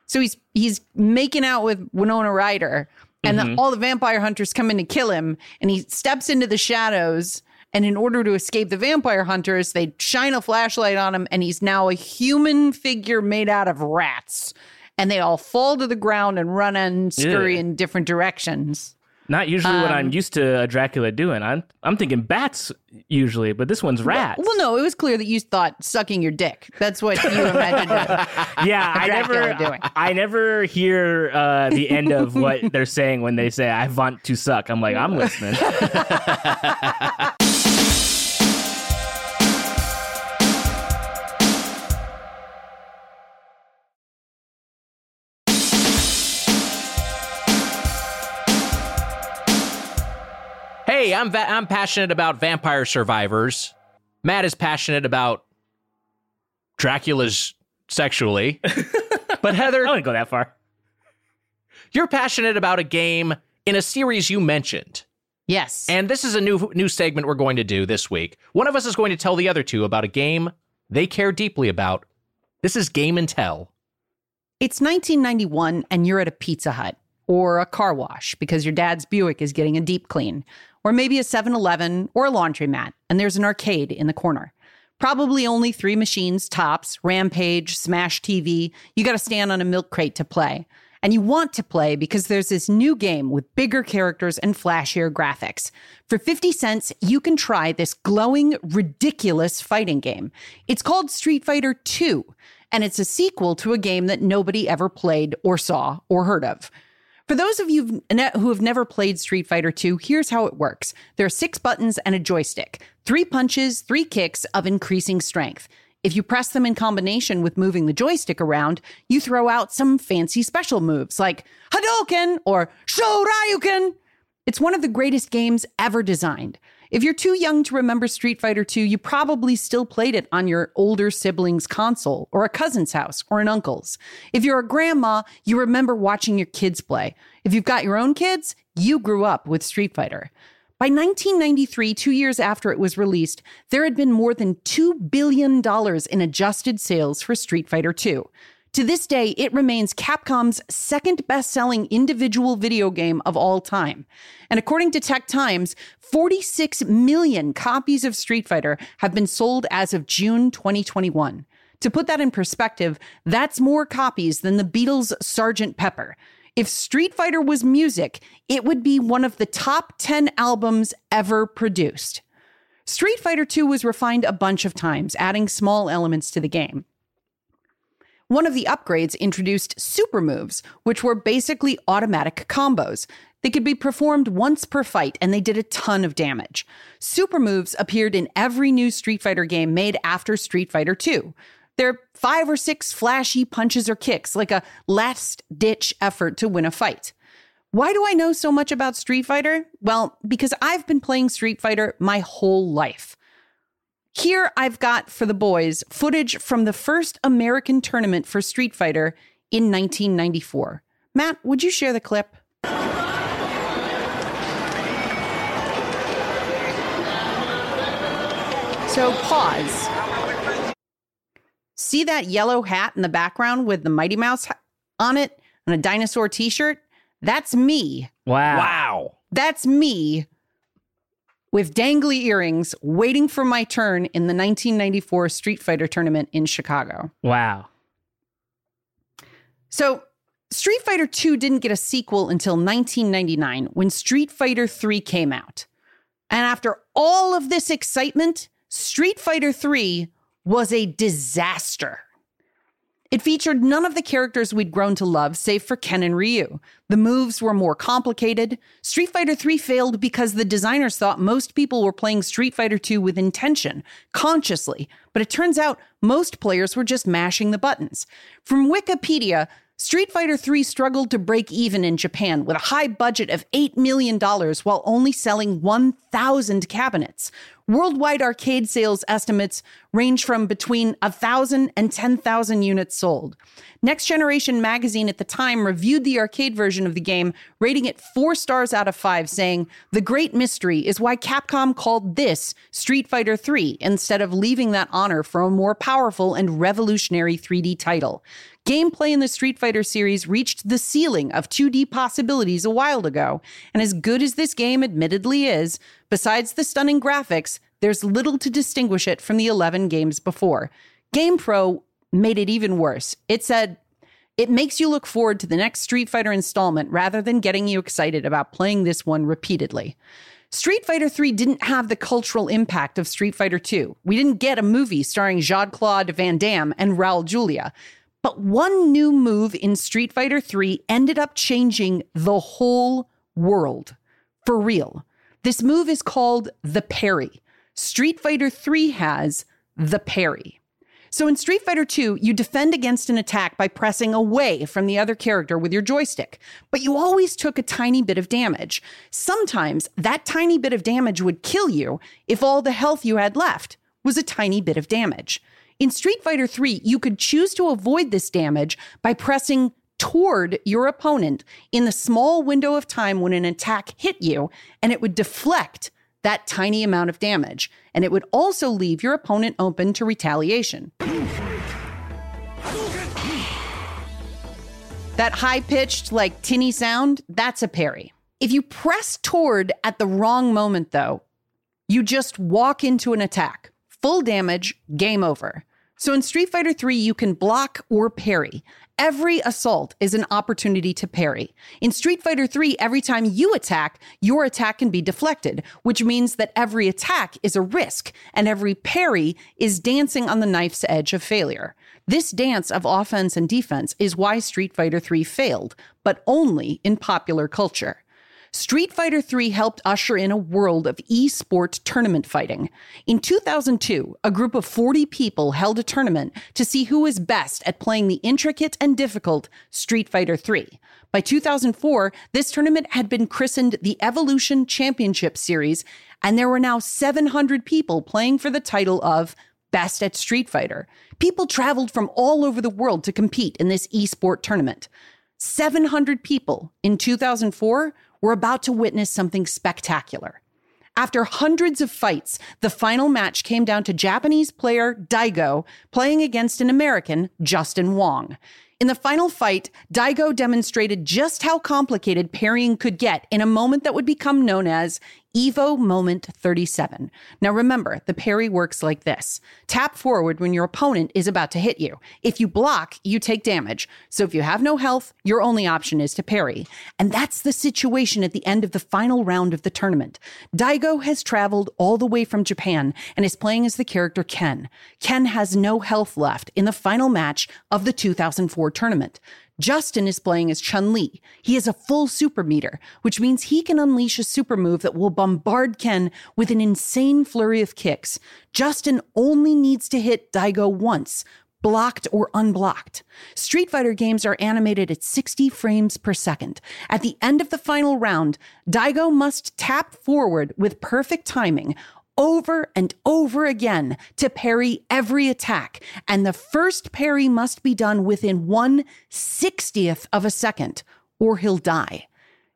so he's he's making out with Winona Ryder, and Mm-hmm. the, all the vampire hunters come in to kill him, and he steps into the shadows. And in order to escape the vampire hunters, they shine a flashlight on him, and he's now a human figure made out of rats. And they all fall to the ground and run and scurry Ew. in different directions. Not usually what I'm Um, used to a Dracula doing. I'm I'm thinking bats usually, but this one's rats. Well, no, it was clear that you thought sucking your dick. That's what you imagined. yeah, I never doing. I never hear uh, the end of what they're saying when they say I want to suck. I'm like, I'm listening. Hey, I'm va- I'm passionate about vampire survivors. Matt is passionate about Dracula's sexually. but Heather, I Heather, wouldn't go that far. you're passionate about a game in a series you mentioned. Yes. And this is a new new segment we're going to do this week. One of us is going to tell the other two about a game they care deeply about. This is Game and Tell. It's 1991 and you're at a Pizza Hut. or a car wash because your dad's Buick is getting a deep clean, or maybe a 7 Eleven or a laundromat, and there's an arcade in the corner. Probably only three machines tops Rampage, Smash TV. You got to stand on a milk crate to play. And you want to play because there's this new game with bigger characters and flashier graphics. For 50 cents, you can try this glowing, ridiculous fighting game. It's called Street Fighter 2, and it's a sequel to a game that nobody ever played or saw or heard of. For those of you who have never played Street Fighter 2, here's how it works. There are six buttons and a joystick, three punches, three kicks of increasing strength. If you press them in combination with moving the joystick around, you throw out some fancy special moves like Hadouken or Shoryuken. It's one of the greatest games ever designed. If you're too young to remember Street Fighter II, you probably still played it on your older sibling's console or a cousin's house or an uncle's. If you're a grandma, you remember watching your kids play. If you've got your own kids, you grew up with Street Fighter. By 1993, two years after it was released, there had been more than $2 billion in adjusted sales for Street Fighter II. To this day, it remains Capcom's second best selling individual video game of all time. And according to Tech Times, 46 million copies of Street Fighter have been sold as of June 2021. To put that in perspective, that's more copies than the Beatles' Sgt. Pepper. If Street Fighter was music, it would be one of the top 10 albums ever produced. Street Fighter II was refined a bunch of times, adding small elements to the game. One of the upgrades introduced super moves, which were basically automatic combos. They could be performed once per fight, and they did a ton of damage. Super moves appeared in every new Street Fighter game made after Street Fighter II. They're five or six flashy punches or kicks, like a last ditch effort to win a fight. Why do I know so much about Street Fighter? Well, because I've been playing Street Fighter my whole life. Here I've got for the boys footage from the first American tournament for Street Fighter in 1994. Matt, would you share the clip? So pause. See that yellow hat in the background with the Mighty Mouse on it and a dinosaur t shirt? That's me. Wow. Wow. That's me with dangly earrings waiting for my turn in the 1994 Street Fighter tournament in Chicago. Wow. So, Street Fighter 2 didn't get a sequel until 1999 when Street Fighter 3 came out. And after all of this excitement, Street Fighter 3 was a disaster. It featured none of the characters we'd grown to love, save for Ken and Ryu. The moves were more complicated. Street Fighter III failed because the designers thought most people were playing Street Fighter II with intention, consciously, but it turns out most players were just mashing the buttons. From Wikipedia, Street Fighter III struggled to break even in Japan with a high budget of $8 million while only selling 1,000 cabinets. Worldwide arcade sales estimates range from between 1,000 and 10,000 units sold. Next Generation magazine at the time reviewed the arcade version of the game, rating it four stars out of five, saying, The great mystery is why Capcom called this Street Fighter III instead of leaving that honor for a more powerful and revolutionary 3D title. Gameplay in the Street Fighter series reached the ceiling of 2D possibilities a while ago, and as good as this game admittedly is, besides the stunning graphics, there's little to distinguish it from the 11 games before. GamePro made it even worse. It said, it makes you look forward to the next Street Fighter installment rather than getting you excited about playing this one repeatedly. Street Fighter 3 didn't have the cultural impact of Street Fighter 2. We didn't get a movie starring Jean Claude Van Damme and Raul Julia. But one new move in Street Fighter 3 ended up changing the whole world. For real. This move is called the parry. Street Fighter 3 has the parry. So in Street Fighter 2, you defend against an attack by pressing away from the other character with your joystick, but you always took a tiny bit of damage. Sometimes that tiny bit of damage would kill you if all the health you had left was a tiny bit of damage. In Street Fighter 3, you could choose to avoid this damage by pressing toward your opponent in the small window of time when an attack hit you, and it would deflect that tiny amount of damage. And it would also leave your opponent open to retaliation. That high pitched, like tinny sound, that's a parry. If you press toward at the wrong moment, though, you just walk into an attack. Full damage, game over. So in Street Fighter 3, you can block or parry. Every assault is an opportunity to parry. In Street Fighter 3, every time you attack, your attack can be deflected, which means that every attack is a risk, and every parry is dancing on the knife's edge of failure. This dance of offense and defense is why Street Fighter 3 failed, but only in popular culture. Street Fighter III helped usher in a world of e-sport tournament fighting. In 2002, a group of 40 people held a tournament to see who was best at playing the intricate and difficult Street Fighter III. By 2004, this tournament had been christened the Evolution Championship Series, and there were now 700 people playing for the title of Best at Street Fighter. People traveled from all over the world to compete in this e-sport tournament. 700 people in 2004 we're about to witness something spectacular. After hundreds of fights, the final match came down to Japanese player Daigo playing against an American, Justin Wong. In the final fight, Daigo demonstrated just how complicated parrying could get in a moment that would become known as Evo Moment 37. Now remember, the parry works like this tap forward when your opponent is about to hit you. If you block, you take damage. So if you have no health, your only option is to parry. And that's the situation at the end of the final round of the tournament. Daigo has traveled all the way from Japan and is playing as the character Ken. Ken has no health left in the final match of the 2004 tournament. Justin is playing as Chun Li. He has a full super meter, which means he can unleash a super move that will bombard Ken with an insane flurry of kicks. Justin only needs to hit Daigo once, blocked or unblocked. Street Fighter games are animated at 60 frames per second. At the end of the final round, Daigo must tap forward with perfect timing over and over again to parry every attack. And the first parry must be done within one sixtieth of a second, or he'll die.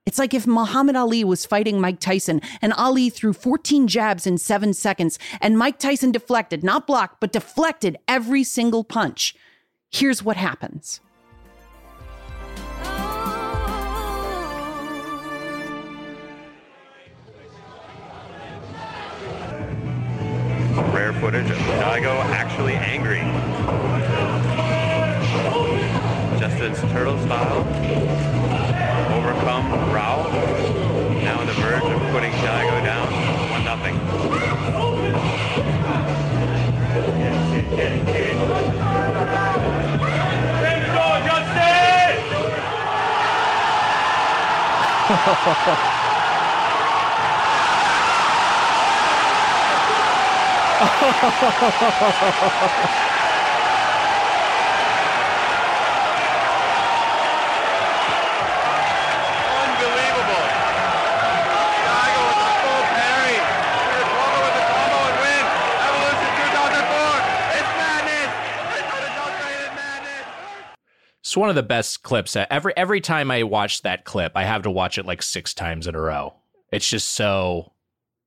It's like if Muhammad Ali was fighting Mike Tyson and Ali threw 14 jabs in seven seconds and Mike Tyson deflected, not blocked, but deflected every single punch. Here's what happens. Rare footage of Daigo actually angry. Justin's turtle style. Overcome Rao. Now on the verge of putting Daigo down. One nothing. Unbelievable. A full parry. With the combo and win. Evolution 2004. It's madness. It's madness. It's one of the best clips. Uh, Every every time I watch that clip, I have to watch it like six times in a row. It's just so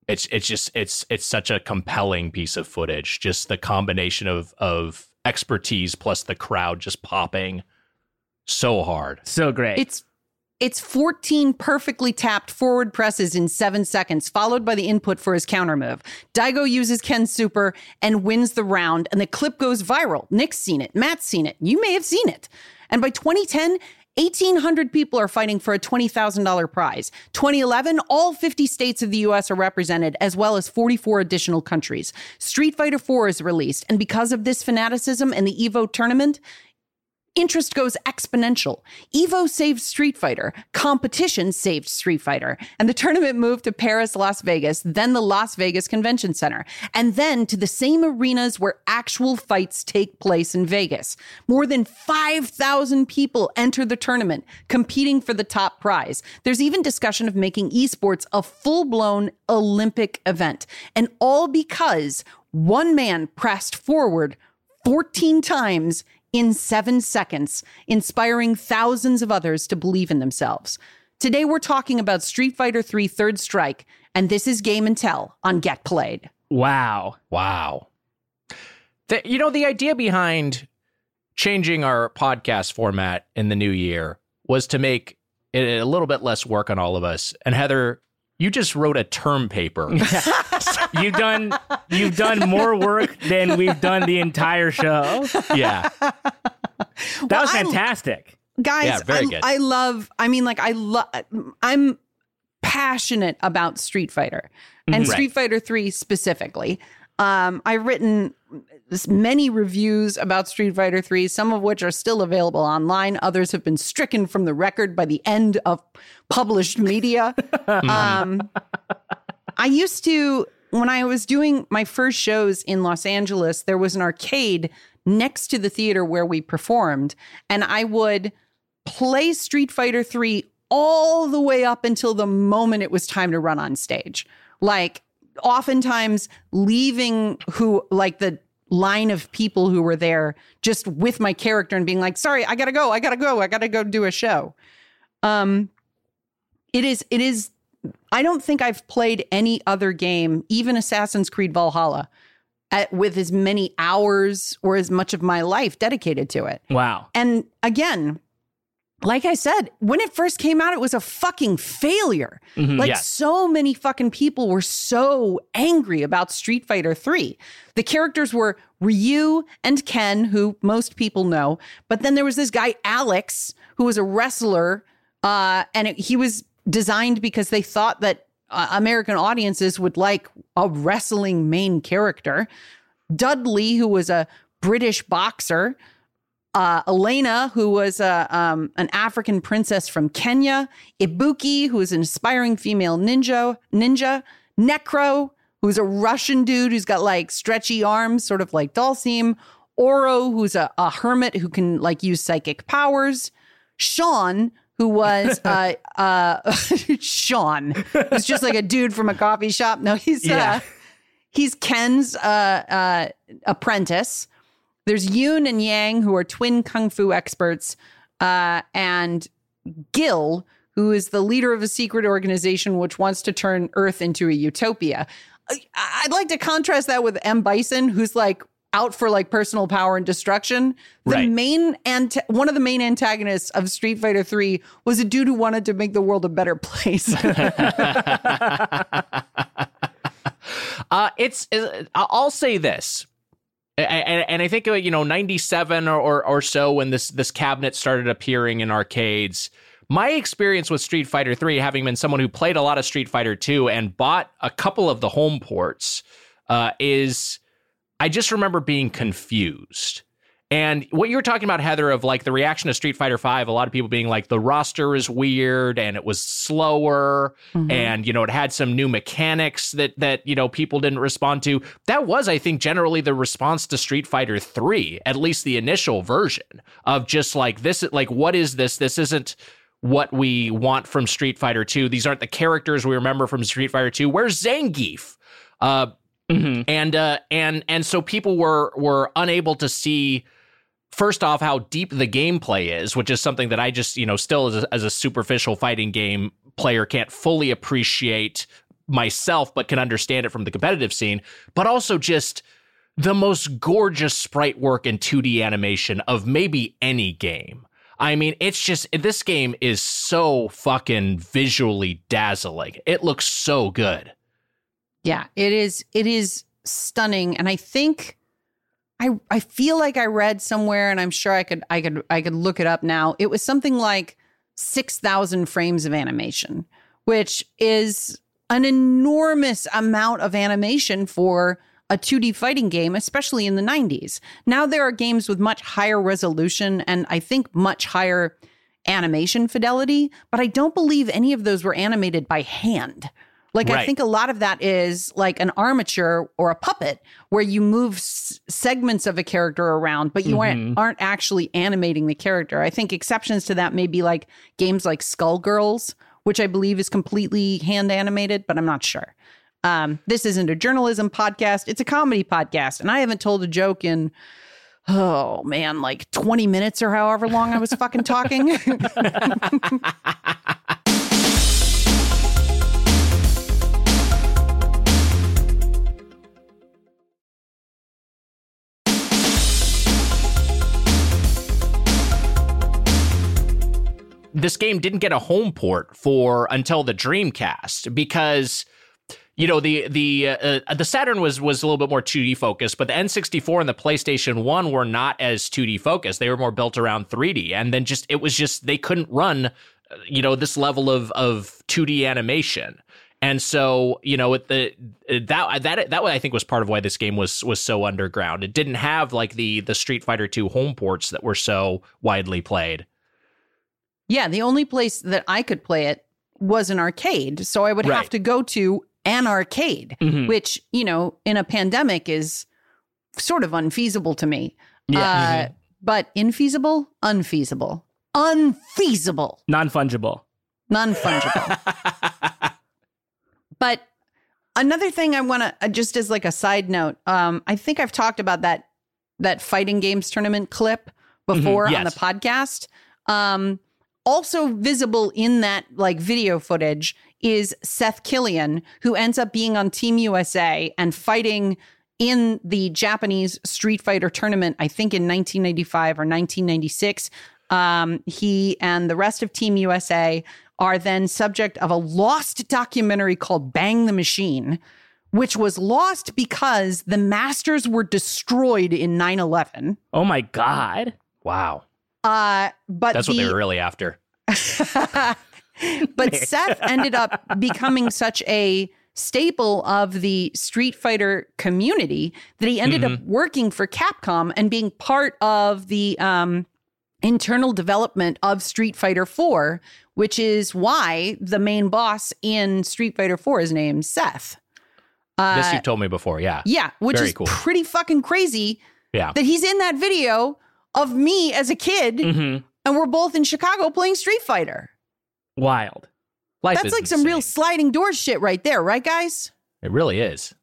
it's it's just it's it's such a compelling piece of footage. Just the combination of of expertise plus the crowd just popping so hard. So great. It's it's 14 perfectly tapped forward presses in seven seconds, followed by the input for his counter move. Daigo uses Ken's super and wins the round, and the clip goes viral. Nick's seen it, Matt's seen it, you may have seen it. And by 2010, 1,800 people are fighting for a $20,000 prize. 2011, all 50 states of the US are represented, as well as 44 additional countries. Street Fighter 4 is released, and because of this fanaticism and the EVO tournament, interest goes exponential. Evo saved Street Fighter, competition saved Street Fighter, and the tournament moved to Paris, Las Vegas, then the Las Vegas Convention Center, and then to the same arenas where actual fights take place in Vegas. More than 5,000 people enter the tournament, competing for the top prize. There's even discussion of making esports a full blown Olympic event, and all because one man pressed forward 14 times in seven seconds, inspiring thousands of others to believe in themselves. Today, we're talking about Street Fighter 3 Third Strike, and this is Game and Tell on Get Played. wow. Wow. The, you know, the idea behind changing our podcast format in the new year was to make it a little bit less work on all of us. And Heather, you just wrote a term paper. You've done you've done more work than we've done the entire show. yeah. That was I- fantastic. guys Yeah, very I, good. I love i mean like i love i'm passionate about street fighter and Mhm. street fighter 3 specifically um i've written this many reviews about street fighter 3 some of which are still available online others have been stricken from the record by the end of published media um i used to when i was doing my first shows in los angeles there was an arcade next to the theater where we performed and i would play Street Fighter 3 all the way up until the moment it was time to run on stage. Like oftentimes leaving who like the line of people who were there just with my character and being like, "Sorry, I got to go. I got to go. I got to go do a show." Um it is it is I don't think I've played any other game, even Assassin's Creed Valhalla, at, with as many hours or as much of my life dedicated to it. Wow. And again, like I said, when it first came out, it was a fucking failure. Mhm. Like Yes. so many fucking people were so angry about Street Fighter 3. The characters were Ryu and Ken, who most people know, but then there was this guy Alex, who was a wrestler, uh, and it, he was designed because they thought that uh, American audiences would like a wrestling main character. Dudley, who was a British boxer, uh, Elena, who was a, um, an African princess from Kenya, Ibuki, who is an aspiring female ninja, ninja, Necro, who's a Russian dude who's got like stretchy arms, sort of like Dhalsim, Oro, who's a, a hermit who can like use psychic powers, Sean, who was uh, uh, Sean, who's just like a dude from a coffee shop. No, he's Yeah. uh, he's Ken's uh, uh, apprentice. There's Yun and Yang, who are twin kung fu experts, uh, and Gil, who is the leader of a secret organization which wants to turn Earth into a utopia. I'd like to contrast that with M. Bison, who's like out for like personal power and destruction. The Right. main and one of the main antagonists of Street Fighter 3 was a dude who wanted to make the world a better place. Uh, it's. uh, I'll say this, and, and I think you know, ninety seven or, or or so when this this cabinet started appearing in arcades. My experience with Street Fighter Three, having been someone who played a lot of Street Fighter Two and bought a couple of the home ports, uh, is I just remember being confused. And what you were talking about, Heather, of like the reaction to Street Fighter Five, a lot of people being like the roster is weird and it was slower, and you know it had some new mechanics that that you know people didn't respond to. That was, I think, generally the response to Street Fighter Three, at least the initial version of just like this, is like what is this? This isn't what we want from Street Fighter Two. These aren't the characters we remember from Street Fighter Two. Where's Zangief? Uh, Mhm. and uh and and so people were were unable to see first off how deep the gameplay is which is something that i just you know still as a, as a superficial fighting game player can't fully appreciate myself but can understand it from the competitive scene but also just the most gorgeous sprite work and 2d animation of maybe any game I mean, it's just this game is so fucking visually dazzling. It looks so good. Yeah, it is it is stunning and I think I I feel like I read somewhere and I'm sure I could I could I could look it up now. It was something like 6,000 frames of animation, which is an enormous amount of animation for a 2D fighting game, especially in the 90s. Now there are games with much higher resolution and I think much higher animation fidelity, but I don't believe any of those were animated by hand. Like I think a lot of that is like an armature or a puppet where you move s- segments of a character around, but you aren't aren't actually animating the character. I think exceptions to that may be like games like Skullgirls, which I believe is completely hand animated, but I'm not sure. Um, this isn't a journalism podcast; it's a comedy podcast, and I haven't told a joke in oh man, like 20 minutes or however long I was fucking talking. this game didn't get a home port for until the Dreamcast because you know the the uh, uh the Saturn was was a little bit more 2D focused, but the N64 and the PlayStation 1 were not as 2D focused. They were more built around 3D and then just it was just they couldn't run uh, you know this level of of 2D animation. And so, you know, with the that that that I think was part of why this game was was so underground. It didn't have like the the Street Fighter 2 home ports that were so widely played. Yeah, the only place that I could play it was an arcade. So I would Right. have to go to an arcade, Mhm. which, you know, in a pandemic is sort of unfeasible to me. Yeah. Uh, But infeasible, unfeasible, unfeasible, Non fungible. non fungible. but another thing I want to, just as like a side note, um, I think I've talked about that that fighting games tournament clip before on yes. the podcast. Um, also visible in that like video footage is Seth Killian, who ends up being on Team USA and fighting in the Japanese Street Fighter tournament, I think in 1995 or 1996. Um, he and the rest of Team USA are then subject of a lost documentary called Bang the Machine, which was lost because the masters were destroyed in 9 11. Oh my God. Wow. Uh, but That's the, what they were really after. but Seth ended up becoming such a staple of the Street Fighter community that he ended up working for Capcom and being part of the um, internal development of Street Fighter 4, which is why the main boss in Street Fighter 4 is named Seth. this Uh, you've told me before. Yeah. yeah, which Very is cool. pretty fucking crazy Yeah. that he's in that video of me as a kid hmm and we're both in Chicago playing Street Fighter. Wild. Life That's is like some real sliding doors shit right there, right, guys? It really is.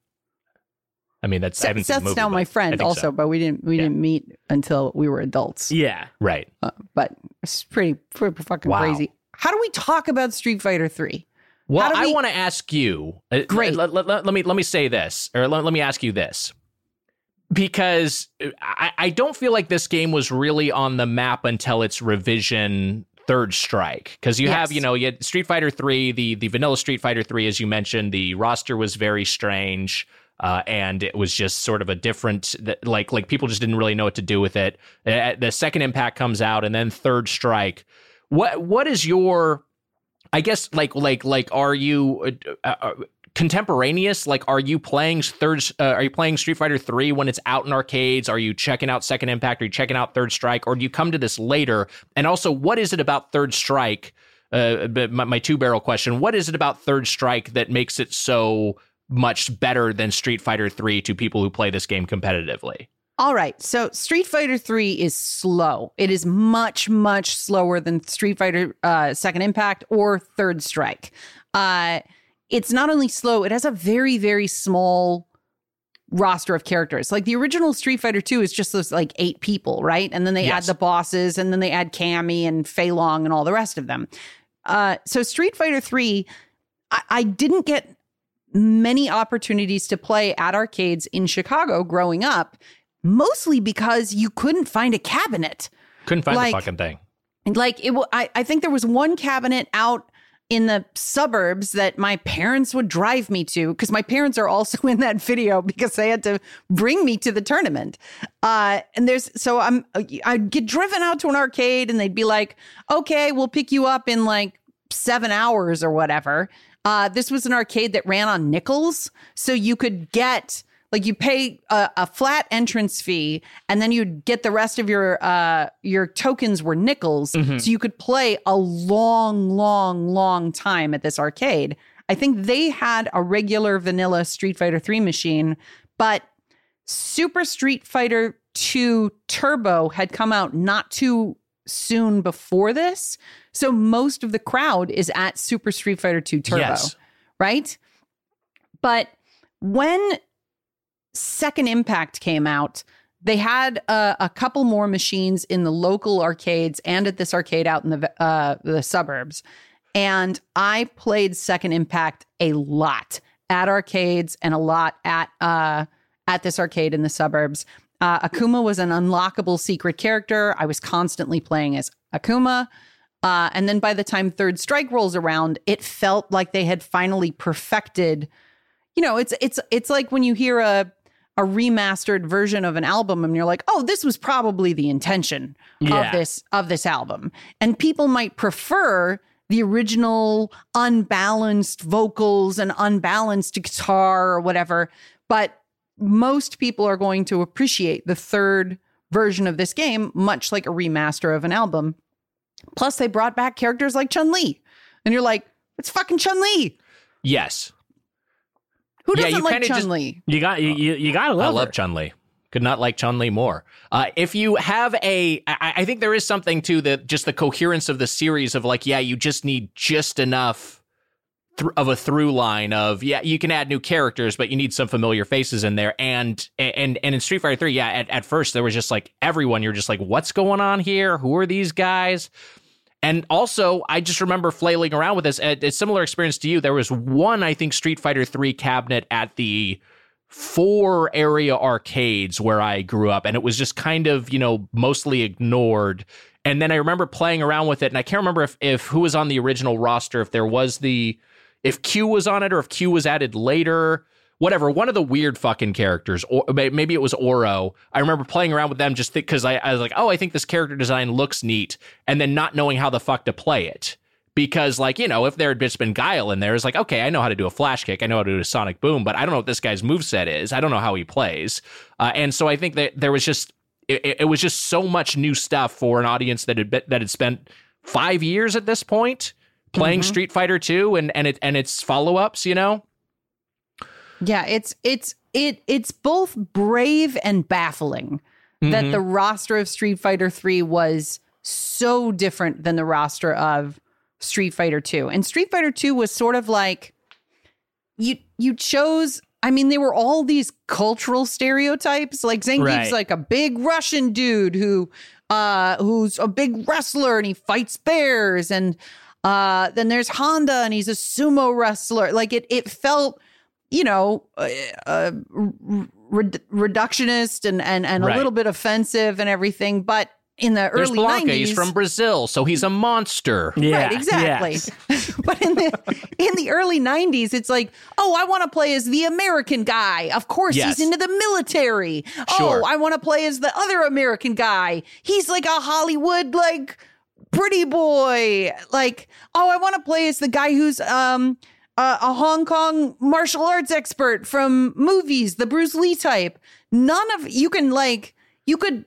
I mean, that's I haven't seen the Seth's movie, now my friend, also, so. but we didn't we Yeah. didn't meet until we were adults. Yeah. Right. Uh, but it's pretty pretty fucking Wow. crazy. How do we talk about Street Fighter Three? Well, How do I want to ask you. uh, Great. Let, let- let- let me let me say this, or let, let me ask you this, because I, I don't feel like this game was really on the map until its revision Third Strike, because you have you know you had Street Fighter Three, the the vanilla Street Fighter Three, as you mentioned, the roster was very strange. Uh, and it was just sort of a different, like, like people just didn't really know what to do with it. Uh, the second impact comes out, and then Third Strike. What what is your I guess like like like are you uh, uh, contemporaneous? Like are you playing third? Uh, are you playing Street Fighter three when it's out in arcades? Are you checking out Second Impact? Are you checking out Third Strike? Or do you come to this later? And also, what is it about Third Strike? Uh, my, my two barrel question: What is it about Third Strike that makes it so much better than Street Fighter three to people who play this game competitively? All right, so Street Fighter Three is slow. It is much much slower than Street Fighter uh, Second Impact or Third Strike. Uh, it's not only slow; it has a very very small roster of characters. Like the original Street Fighter 2 is just those like eight people, right? And then they Yes. add the bosses and then they add Cammy and Fei Long and all the rest of them. Uh, so Street Fighter 3, I, I didn't get many opportunities to play at arcades in Chicago growing up, mostly because you couldn't find a cabinet. Couldn't find Like- the fucking thing. And, Like it, wa- I, I think there was one cabinet out in the suburbs that my parents would drive me to because my parents are also in that video because they had to bring me to the tournament. Uh, and there's so I'm I'd get driven out to an arcade and they'd be like, "Okay, we'll pick you up in like seven hours or whatever." Uh, this was an arcade that ran on nickels, so you could get like you pay a, a flat entrance fee, and then you'd get the rest of your uh, your tokens were nickels, so you could play a long, long, long time at this arcade. I think they had a regular vanilla Street Fighter Three machine, but Super Street Fighter 2 Turbo had come out not too soon before this. So most of the crowd is at Super Street Fighter 2 Turbo, Yes. right? But when Second Impact came out, they had uh, a couple more machines in the local arcades and at this arcade out in the uh, the suburbs. And I played Second Impact a lot at arcades and a lot at uh, at this arcade in the suburbs. Uh, Akuma was an unlockable secret character. I was constantly playing as Akuma. Uh, and then by the time Third Strike rolls around, it felt like they had finally perfected. You know, it's it's it's like when you hear a a remastered version of an album and you're like, oh, this was probably the intention Yeah. of this of this album. And people might prefer the original unbalanced vocals and unbalanced guitar or whatever, but most people are going to appreciate the third version of this game much like a remaster of an album. Plus they brought back characters like Chun-Li. And you're like, it's fucking Chun-Li. Yes. Who Yeah, doesn't you like Chun-Li? You got you you, you gotta love. I love, love. Chun Li. Could not like Chun Li more. Uh, if you have a, I, I think there is something to the just the coherence of the series of like, yeah, you just need just enough thr of a through line of yeah, you can add new characters, but you need some familiar faces in there. And and and in Street Fighter Three, yeah, at, at first there was just like everyone. You're just like, what's going on here? Who are these guys? And also, I just remember flailing around with this. A, similar experience to you. There was one, I think, Street Fighter Three cabinet at the four area arcades where I grew up, and it was just kind of, you know, mostly ignored. And then I remember playing around with it, and I can't remember if, if who was on the original roster, if there was the, if Q was on it or if Q was added later, whatever. One of the weird fucking characters, or maybe it was Oro. I remember playing around with them just because I, I was like, oh, I think this character design looks neat, and then not knowing how the fuck to play it. Because like you know if there had just been guile in there it's like okay i know how to do a flash kick. I know how to do a sonic boom but i don't know what this guy's moveset is. I don't know how he plays. Uh, and so i think that there was just it, it was just so much new stuff for an audience that had been, that had spent five years at this point playing street fighter 2 and and it and its follow-ups you know Yeah, it's it's it it's both brave and baffling that Mhm. the roster of Street Fighter 3 was so different than the roster of Street Fighter 2. And Street Fighter 2 was sort of like you you chose I mean, they were all these cultural stereotypes. Like Zangief's Right. like a big Russian dude who uh who's a big wrestler and he fights bears and uh then there's Honda and he's a sumo wrestler. Like it it felt you know, uh, uh, re- reductionist and and and Right. a little bit offensive and everything. But in the there's early blanka 90s, he's from brazil so he's a monster Yeah, right, exactly. yes. but in the in the early '90s, it's like, oh, I want to play as the American guy. Of course, Yes. he's into the military. Sure. Oh, I want to play as the other American guy. He's like a Hollywood like pretty boy. Like, oh, I want to play as the guy who's um a, a Hong Kong martial arts expert from movies, the Bruce Lee type. None of you can like you could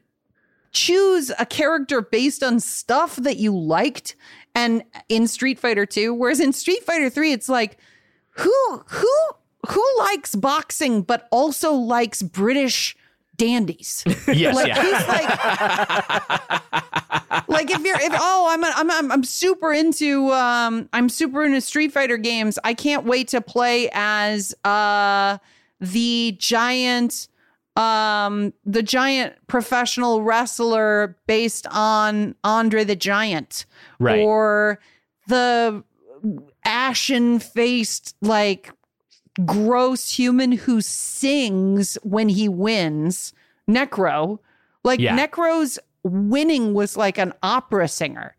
choose a character based on stuff that you liked and in Street Fighter 2 whereas in Street Fighter 3 it's like who who who likes boxing but also likes British dandies. Yes like yeah. he's like like if you're if oh I'm, a, I'm I'm I'm super into um I'm super into Street Fighter games. I can't wait to play as uh the giant um the giant professional wrestler based on Andre the Giant. Right. or the ashen faced like gross human who sings when he wins necro like Yeah. necro's winning was like an opera singer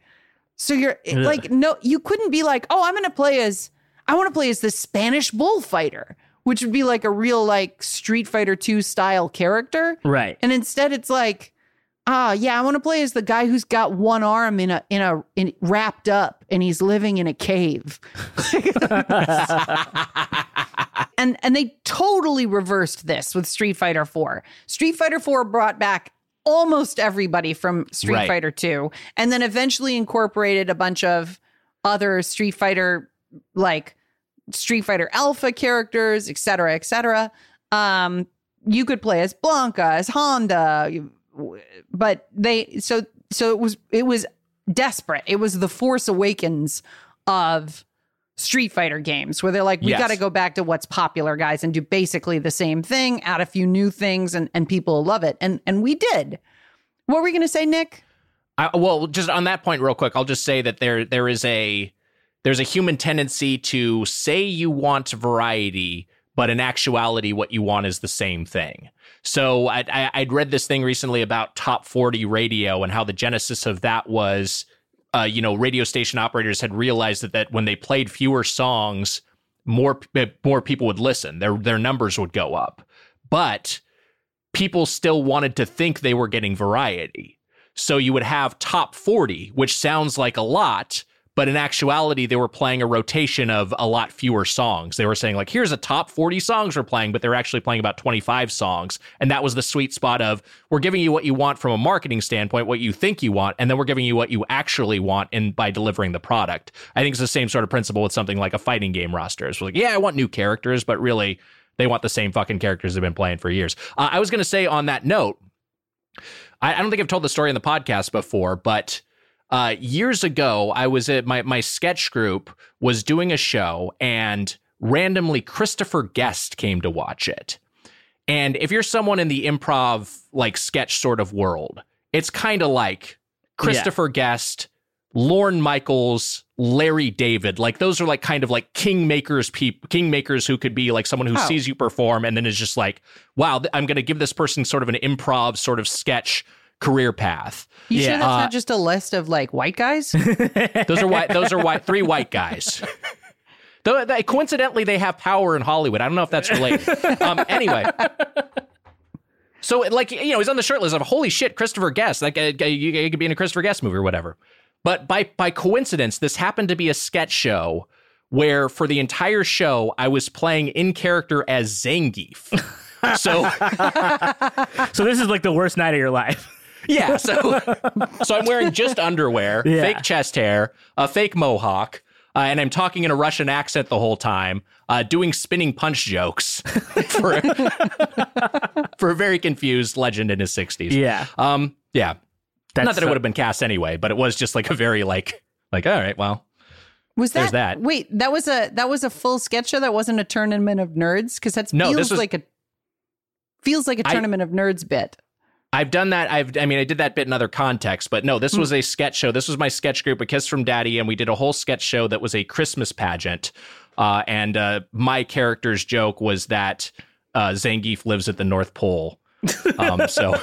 so you're Ugh. like no you couldn't be like oh i'm gonna play as i want to play as the spanish bullfighter which would be like a real like street fighter 2 style character Right. and instead it's like ah yeah i want to play as the guy who's got one arm in a in a in wrapped up and he's living in a cave. And and they totally reversed this with street fighter 4 street fighter 4 brought back almost everybody from street Right. fighter 2 and then eventually incorporated a bunch of other street fighter like street fighter alpha characters etc cetera et cetera. Um you could play as blanka as honda you- but they so so it was it was desperate it was the force awakens of street fighter games where they're like we Yes. got to go back to what's popular guys and do basically the same thing add a few new things and and people will love it and and we did what were we going to say nick I, well, just on that point, real quick, I'll just say that there there is a there's a human tendency to say you want variety, but in actuality, what you want is the same thing. So I, I'd read this thing recently about top 40 radio and how the genesis of that was uh, you know, radio station operators had realized that, that when they played fewer songs, more more people would listen. Their their numbers would go up, but people still wanted to think they were getting variety. So you would have top 40, which sounds like a lot, but in actuality, they were playing a rotation of a lot fewer songs. They were saying, like, here's a top 40 songs we're playing, but they're actually playing about 25 songs. And that was the sweet spot of we're giving you what you want from a marketing standpoint, what you think you want, and then we're giving you what you actually want in by delivering the product. I think it's the same sort of principle with something like a fighting game roster. It's like, yeah, I want new characters, but really they want the same fucking characters they've been playing for years. Uh, I was going to say on that note, I, I don't think I've told the story in the podcast before, but uh, years ago, I was at my my sketch group was doing a show, and randomly Christopher Guest came to watch it. And if you're someone in the improv like sketch sort of world, it's kind of like Christopher Guest, Lorne Michaels, Larry David. Like those are like kind of like kingmakers people kingmakers who could be like someone who Oh. sees you perform and then is just like, wow, th- I'm going to give this person sort of an improv sort of sketch career path. You Yeah. sure that's Uh, not just a list of like white guys? Those are white. Those are white. Three white guys. Though they, coincidentally, they have power in Hollywood. I don't know if that's related. Um, anyway, so like you know, he's on the short list of holy shit, Christopher Guest. Like uh, you, you could be in a Christopher Guest movie or whatever. But by by coincidence, this happened to be a sketch show where for the entire show I was playing in character as Zangief. So So this is like the worst night of your life. Yeah, so so I'm wearing just underwear, Yeah. fake chest hair, a fake mohawk, uh, and I'm talking in a Russian accent the whole time, uh, doing spinning punch jokes for for a very confused legend in his 60s. Yeah. Um. Yeah. That's Not that it would have been cast anyway, but it was just like a very like like all right, well, Was that, There's that. Wait, that was a that was a full sketch show. That wasn't a tournament of nerds because that No, feels was- like a feels like a tournament of nerds bit. I've done that. I've, I mean, I did that bit in other contexts, but no, this was a sketch show. This was my sketch group, A Kiss from Daddy, and we did a whole sketch show that was a Christmas pageant. Uh, and uh, my character's joke was that uh, Zangief lives at the North Pole. Um, so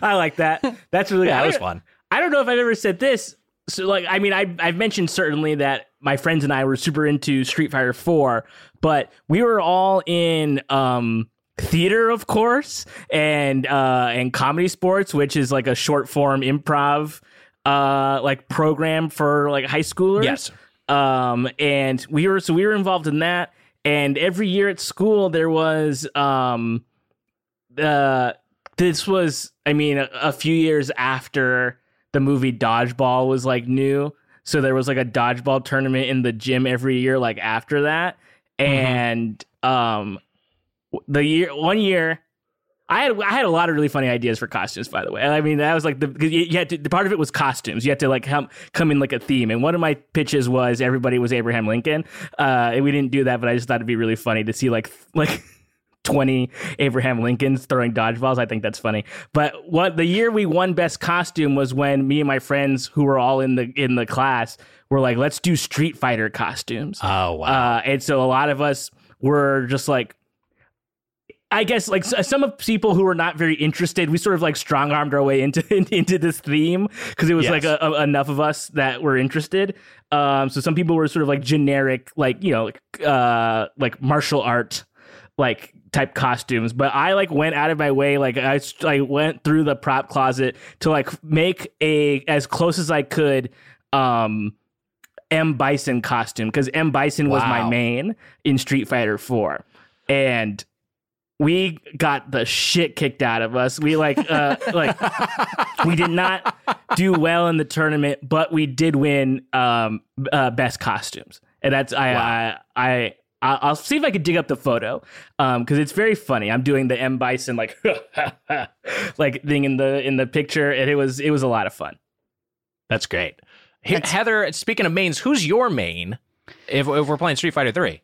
I like that. That's really yeah, it was fun. I don't know if I've ever said this. So, like, I mean, I, I've mentioned certainly that my friends and I were super into Street Fighter 4, but we were all in um, theater, of course, and uh, and ComedySportz, which is like a short form improv uh, like program for like high schoolers. Yes. Um, and we were so we were involved in that. And every year at school, there was um, uh, this was I mean a, a few years after the movie Dodgeball was like new. So there was like a dodgeball tournament in the gym every year like after that. And um the year one year I had I had a lot of really funny ideas for costumes by the way. I mean that was like the 'cause you you had to, the part of it was costumes. You had to like come come in like a theme. And one of my pitches was everybody was Abraham Lincoln. Uh and we didn't do that, but I just thought it'd be really funny to see like like 20 Abraham Lincolns throwing dodgeballs. I think that's funny. But what the year we won best costume was when me and my friends who were all in the in the class were like, let's do Street Fighter costumes. Oh wow. Uh, and so a lot of us were just like, I guess like some of people who were not very interested, we sort of like strong armed our way into into this theme because it was Yes. like a, a- enough of us that were interested. Um, so some people were sort of like generic, like you know, like, uh, like martial art, like type costumes. But I like went out of my way, like I I went through the prop closet to like make a as close as I could. Um, M Bison costume because M Bison was my main in Street Fighter 4. And we got the shit kicked out of us. We like uh like we did not do well in the tournament, but we did win um uh, best costumes. And that's I Wow. I I I- I'll see if I could dig up the photo, um, because it's very funny. I'm doing the M Bison like, like thing in the in the picture, and it was it was a lot of fun. That's great. That's- Heather, speaking of mains, who's your main? If, if we're playing Street Fighter Three,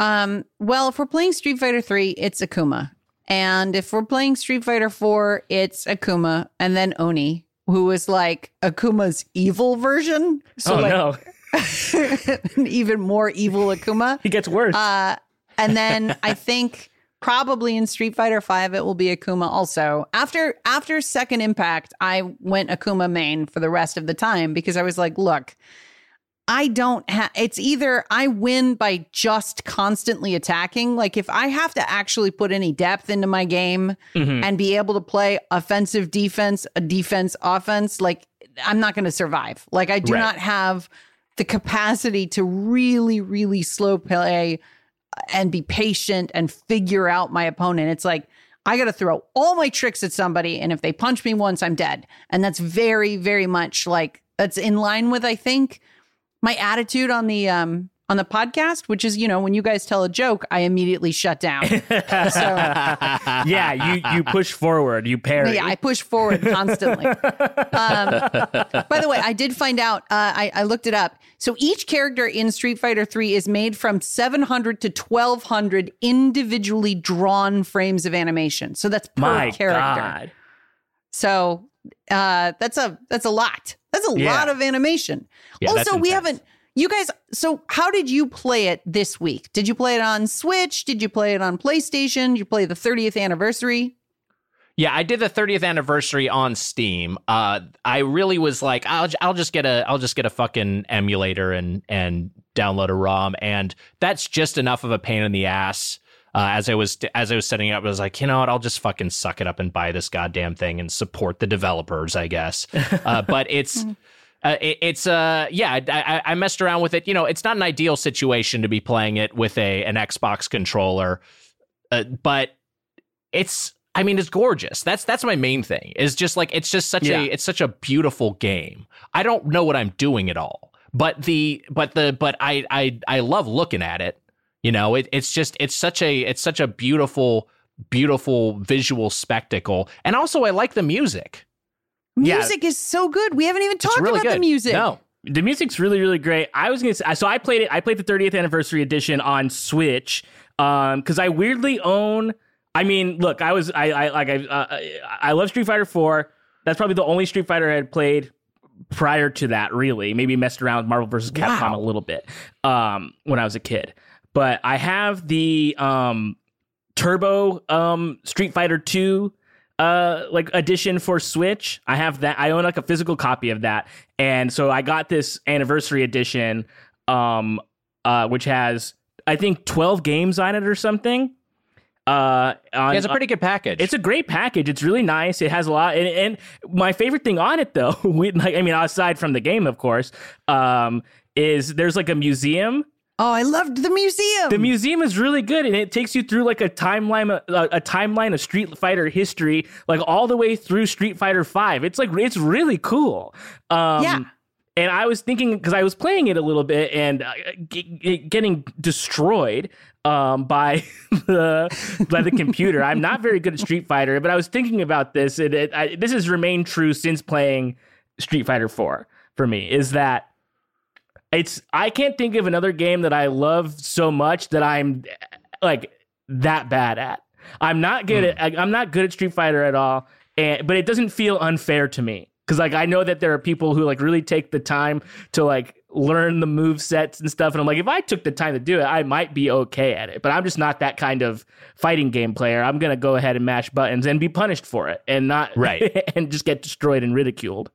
Um, well, if we're playing Street Fighter 3, it's Akuma. And if we're playing Street Fighter 4, it's Akuma and then Oni, who is like Akuma's evil version. So oh like no, an even more evil Akuma. he gets worse. Uh, and then I think Probably in Street Fighter 5 it will be Akuma also. After after second impact, I went Akuma main for the rest of the time because I was like, look, I don't have it's either I win by just constantly attacking. Like if I have to actually put any depth into my game Mhm. and be able to play offensive defense, a defense offense, like I'm not going to survive. Like I do Right. not have the capacity to really really slow play and be patient and figure out my opponent. It's like I got to throw all my tricks at somebody and if they punch me once I'm dead. And that's very very much like that's in line with I think my attitude on the um on the podcast, which is, you know, when you guys tell a joke, I immediately shut down. yeah, you you push forward, you parry. Yeah, I push forward constantly. um, by the way, I did find out. Uh, I, I looked it up. So each character in Street Fighter Three is made from 700 to 1200 individually drawn frames of animation. So that's per My character. God. So uh, that's a that's a lot. A Yeah. lot of animation. Yeah, also, we haven't. You guys. So how did you play it this week? Did you play it on Switch? Did you play it on PlayStation? Did you play the 30th anniversary? Yeah, I did the 30th anniversary on Steam. Uh, I really was like, I'll I'll just get a I'll just get a fucking emulator and and download a ROM, and that's just enough of a pain in the ass. Uh, as I was as I was setting it up, I was like, you know what? I'll just fucking suck it up and buy this goddamn thing and support the developers, I guess. Uh, but it's. Uh, it, it's uh yeah I, I messed around with it you know it's not an ideal situation to be playing it with a an Xbox controller uh, but it's I mean it's gorgeous. That's that's my main thing. Is just like it's just such Yeah. a it's such a beautiful game. I don't know what I'm doing at all. But the but the but I I I love looking at it. You know, it, it's just it's such a it's such a beautiful beautiful visual spectacle. And also I like the music. Yeah. Music is so good. We haven't even talked really about good. the music. No. The music's really, really great. I was gonna say, so I played it. I played the 30th anniversary edition on Switch um because I weirdly own. I mean, look, I was I I like I uh, I love Street Fighter 4. That's probably the only Street Fighter I had played prior to that. Really, maybe messed around with Marvel vs. Capcom Wow. a little bit um when I was a kid. But I have the um Turbo um Street Fighter 2 uh like edition for Switch. I have that. I own like a physical copy of that. And so I got this anniversary edition um uh which has I think 12 games on it or something. Uh on, Yeah, it's a pretty good package. it's a great package. It's really nice. It has a lot, and, and my favorite thing on it, though, we, like I mean, aside from the game, of course, um, is there's like a museum. Oh, I loved the museum. The museum is really good, and it takes you through like a timeline, a, a timeline of Street Fighter history, like all the way through Street Fighter Five. It's like it's really cool. Um, Yeah. And I was thinking because I was playing it a little bit and uh, g- g- getting destroyed um, by the by the computer. I'm not very good at Street Fighter, but I was thinking about this, and it, I, this has remained true since playing Street Fighter 4 for me. Is that it's I can't think of another game that I love so much that I'm like that bad at. I'm not good hmm. at I- I'm not good at Street Fighter at all, and but it doesn't feel unfair to me because like I know that there are people who like really take the time to like learn the move sets and stuff, and I'm like if I took the time to do it, I might be okay at it. But I'm just not that kind of fighting game player. I'm gonna go ahead and mash buttons and be punished for it, and not Right. and just get destroyed and ridiculed.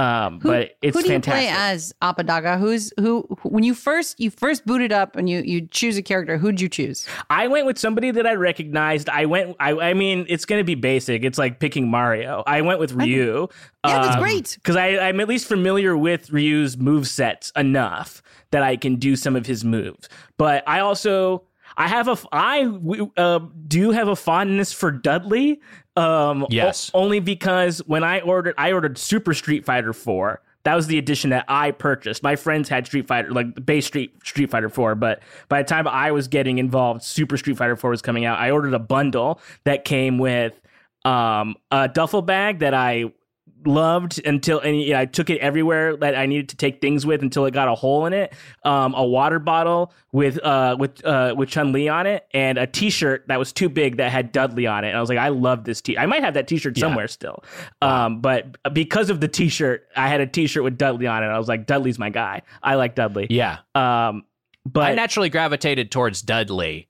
Um, but it's who do fantastic. you play as Apadaga? Who's who? When you first you first booted up and you you choose a character, who'd you choose? I went with somebody that I recognized. I went. I, I mean, it's going to be basic. It's like picking Mario. I went with Ryu. Yeah, that's great. Because I'm at least familiar with Ryu's move sets enough that I can do some of his moves. But I also I have a I uh, do have a fondness for Dudley. Um, Yes. o- only because when I ordered, I ordered Super Street Fighter Four. That was the edition that I purchased. My friends had Street Fighter, like the base Street Street Fighter Four, but by the time I was getting involved, Super Street Fighter Four was coming out. I ordered a bundle that came with um, a duffel bag that I loved until and you know, I took it everywhere that I needed to take things with until it got a hole in it. Um, a water bottle with uh with uh with Chun Li on it, and a T-shirt that was too big that had Dudley on it. And I was like, I love this T. I might have that T-shirt Yeah. somewhere still. Um, but because of the T-shirt, I had a T-shirt with Dudley on it. I was like, Dudley's my guy. I like Dudley. yeah. Um, but I naturally gravitated towards Dudley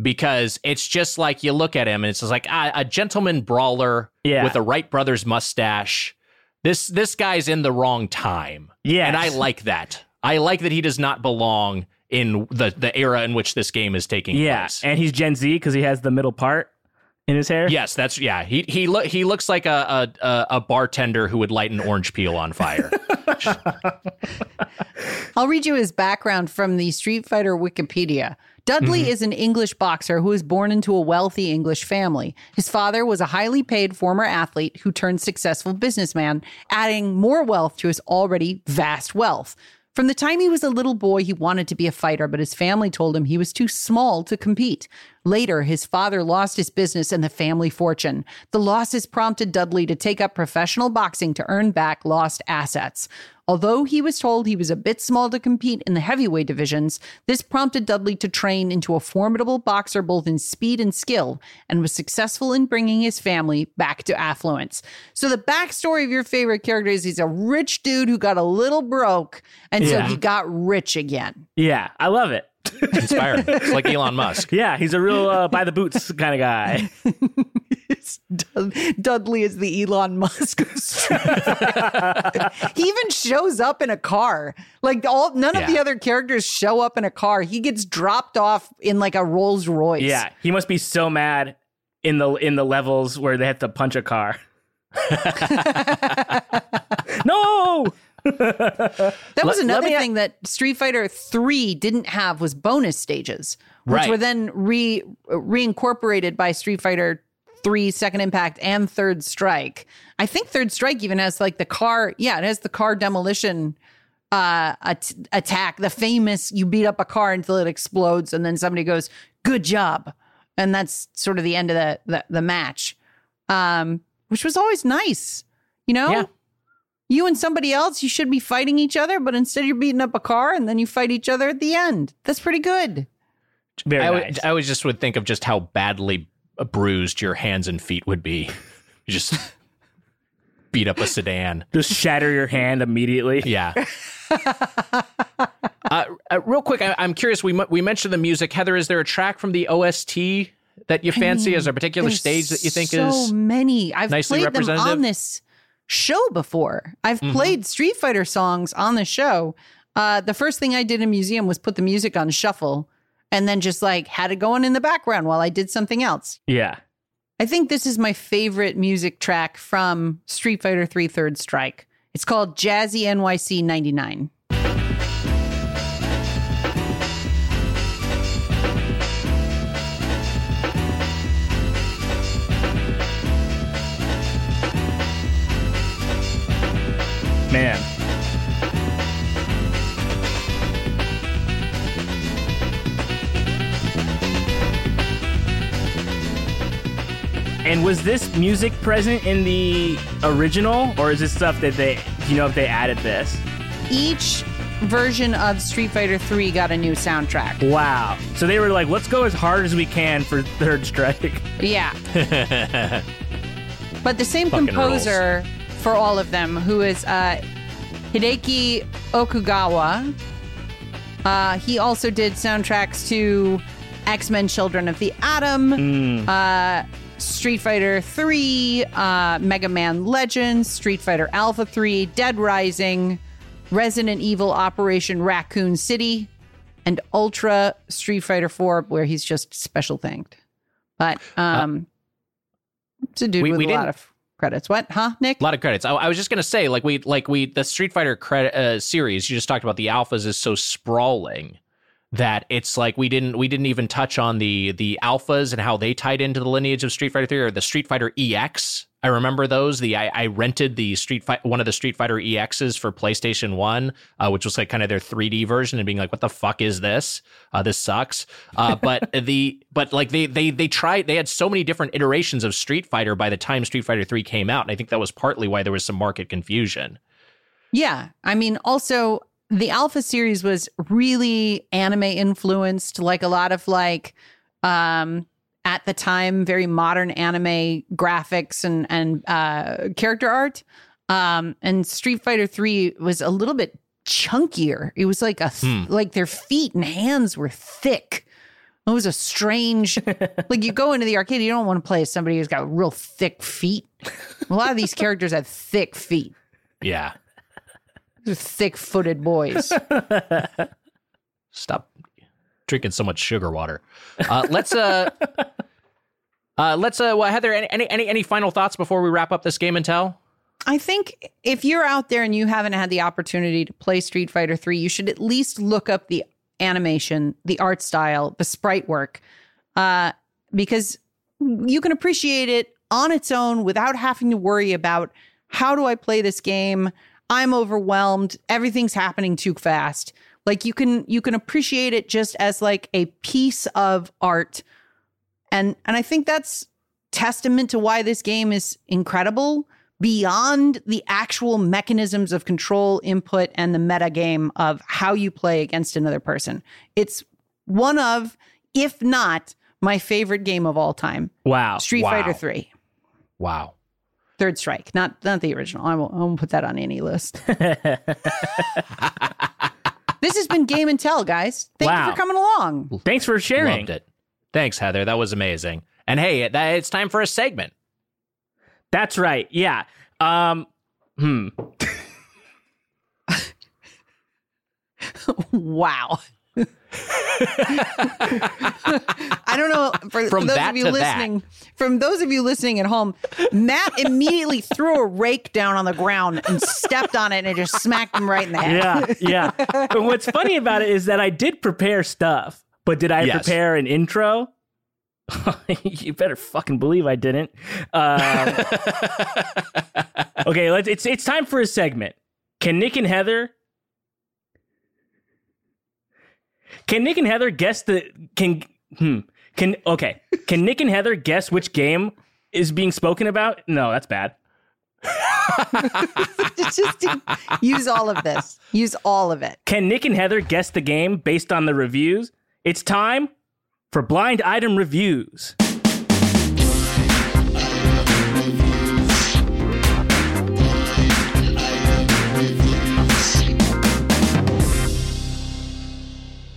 because it's just like you look at him and it's just like ah, a gentleman brawler Yeah. with a Wright brothers mustache. This this guy's in the wrong time. Yes. And I like that. I like that he does not belong in the the era in which this game is taking Yeah, place. and he's Gen Z because he has the middle part in his hair. Yes, that's yeah. He he look he looks like a, a a a bartender who would light an orange peel on fire. I'll read you his background from the Street Fighter Wikipedia. Dudley mm-hmm. is an English boxer who was born into a wealthy English family. His father was a highly paid former athlete who turned successful businessman, adding more wealth to his already vast wealth. From the time he was a little boy, he wanted to be a fighter, but his family told him he was too small to compete. Later, his father lost his business and the family fortune. The losses prompted Dudley to take up professional boxing to earn back lost assets. Although he was told he was a bit small to compete in the heavyweight divisions, this prompted Dudley to train into a formidable boxer both in speed and skill, and was successful in bringing his family back to affluence. So, the backstory of your favorite character is he's a rich dude who got a little broke, and so he got rich again. Yeah, I love it. Inspiring. It's like Elon Musk. Yeah, he's a real uh, by the boots kind of guy. It's Dud- Dudley is the Elon Musk. he even shows up in a car. Like all, none of the other characters show up in a car. He gets dropped off in like a Rolls Royce. Yeah, he must be so mad in the in the levels where they have to punch a car. no. that was another thing that Street Fighter Three didn't have was bonus stages, which Right. were then re reincorporated by Street Fighter Three, Second Impact, and Third Strike. I think Third Strike even has like the car. Yeah, it has the car demolition uh at- attack the famous you beat up a car until it explodes and then somebody goes good job and that's sort of the end of the the, the match um which was always nice you know Yeah. you and somebody else you should be fighting each other but instead you're beating up a car and then you fight each other at the end that's pretty good Very I, nice. would, I always just would think of just how badly bruised your hands and feet would be. You just beat up a sedan. Just shatter your hand immediately. Yeah. uh, uh, real quick, I, I'm curious. We we mentioned the music. Heather, is there a track from the OST that you fancy? is there a particular stage that you think so is? So many i've nicely played them on this show before i've Mm-hmm. played street fighter songs on the show uh, the first thing i did in museum was put the music on shuffle and then just like had it going in the background while i did something else Yeah. i think this is my favorite music track from street fighter 3 third strike it's called jazzy nyc 99 Man. And was this music present in the original, or is this stuff that they? Do you know if they added this? each version of street fighter 3 got a new soundtrack Wow. So they were like, let's go as hard as we can for Third Strike. Yeah. but the same Fucking composer for all of them, who is uh, Hideki Okugawa, uh, he also did soundtracks to X Men Children of the Atom, uh, Street Fighter 3, uh, Mega Man Legends, Street Fighter Alpha 3, Dead Rising, Resident Evil Operation Raccoon City, and Ultra Street Fighter 4, where he's just special thanked. But um, it's a dude we- with we a lot of credits. What? Huh, Nick? A lot of credits. I, I was just gonna say, like we, like we, the Street Fighter credit uh, series you just talked about. The alphas is so sprawling that it's like we didn't, we didn't even touch on the the alphas and how they tied into the lineage of Street Fighter Three or the Street Fighter EX. I remember those. The I, I rented the Street Fight one of the Street Fighter EXs for PlayStation One, uh, which was like kind of their 3D version, and being like, "What the fuck is this? Uh, this sucks." Uh, but the but like they they they tried. They had so many different iterations of Street Fighter by the time Street Fighter Three came out, and I think that was partly why there was some market confusion. Yeah. I mean, also, the Alpha series was really anime influenced, like a lot of like, um, at the time, very modern anime graphics and and uh, character art. Um, and Street Fighter Three was a little bit chunkier. It was like a th- Hmm. like their feet and hands were thick. It was a strange, like you go into the arcade, you don't want to play as somebody who's got real thick feet. A lot of these characters have thick feet. Yeah. They're thick footed boys. Stop drinking so much sugar water. Uh, let's uh, uh, let's uh, well, Heather, any, any any any final thoughts before we wrap up this game and tell? I think if you're out there and you haven't had the opportunity to play Street Fighter 3, you should at least look up the animation, the art style, the sprite work, uh, because you can appreciate it on its own without having to worry about how do I play this game? I'm overwhelmed. Everything's happening too fast. Like you can you can appreciate it just as like a piece of art. And and I think that's testament to why this game is incredible beyond the actual mechanisms of control input and the meta game of how you play against another person. It's one of, if not my favorite game of all time, Wow. Street Wow. Fighter 3. Wow. Third Strike, not not the original. I won't, I won't put that on any list. this has been Game and Tell, guys. Thank you for coming along. Thanks for sharing. Loved it. Thanks, Heather. That was amazing. And hey, that, it's time for a segment. That's right. Yeah. Um. Hmm. Wow. I don't know for, From those that of you to that. listening. From those of you listening at home, Matt immediately threw a rake down on the ground and stepped on it and it just smacked him right in the head. Yeah. Yeah. and what's funny about it is that I did prepare stuff, but did I Yes. prepare an intro? you better fucking believe I didn't. Um, okay, let's. It's it's time for a segment. Can Nick and Heather? Can Nick and Heather guess the can hmm can okay can Nick and Heather guess which game is being spoken about? No, that's bad. just use all of this. Use all of it. Can Nick and Heather guess the game based on the reviews? It's time for blind item reviews.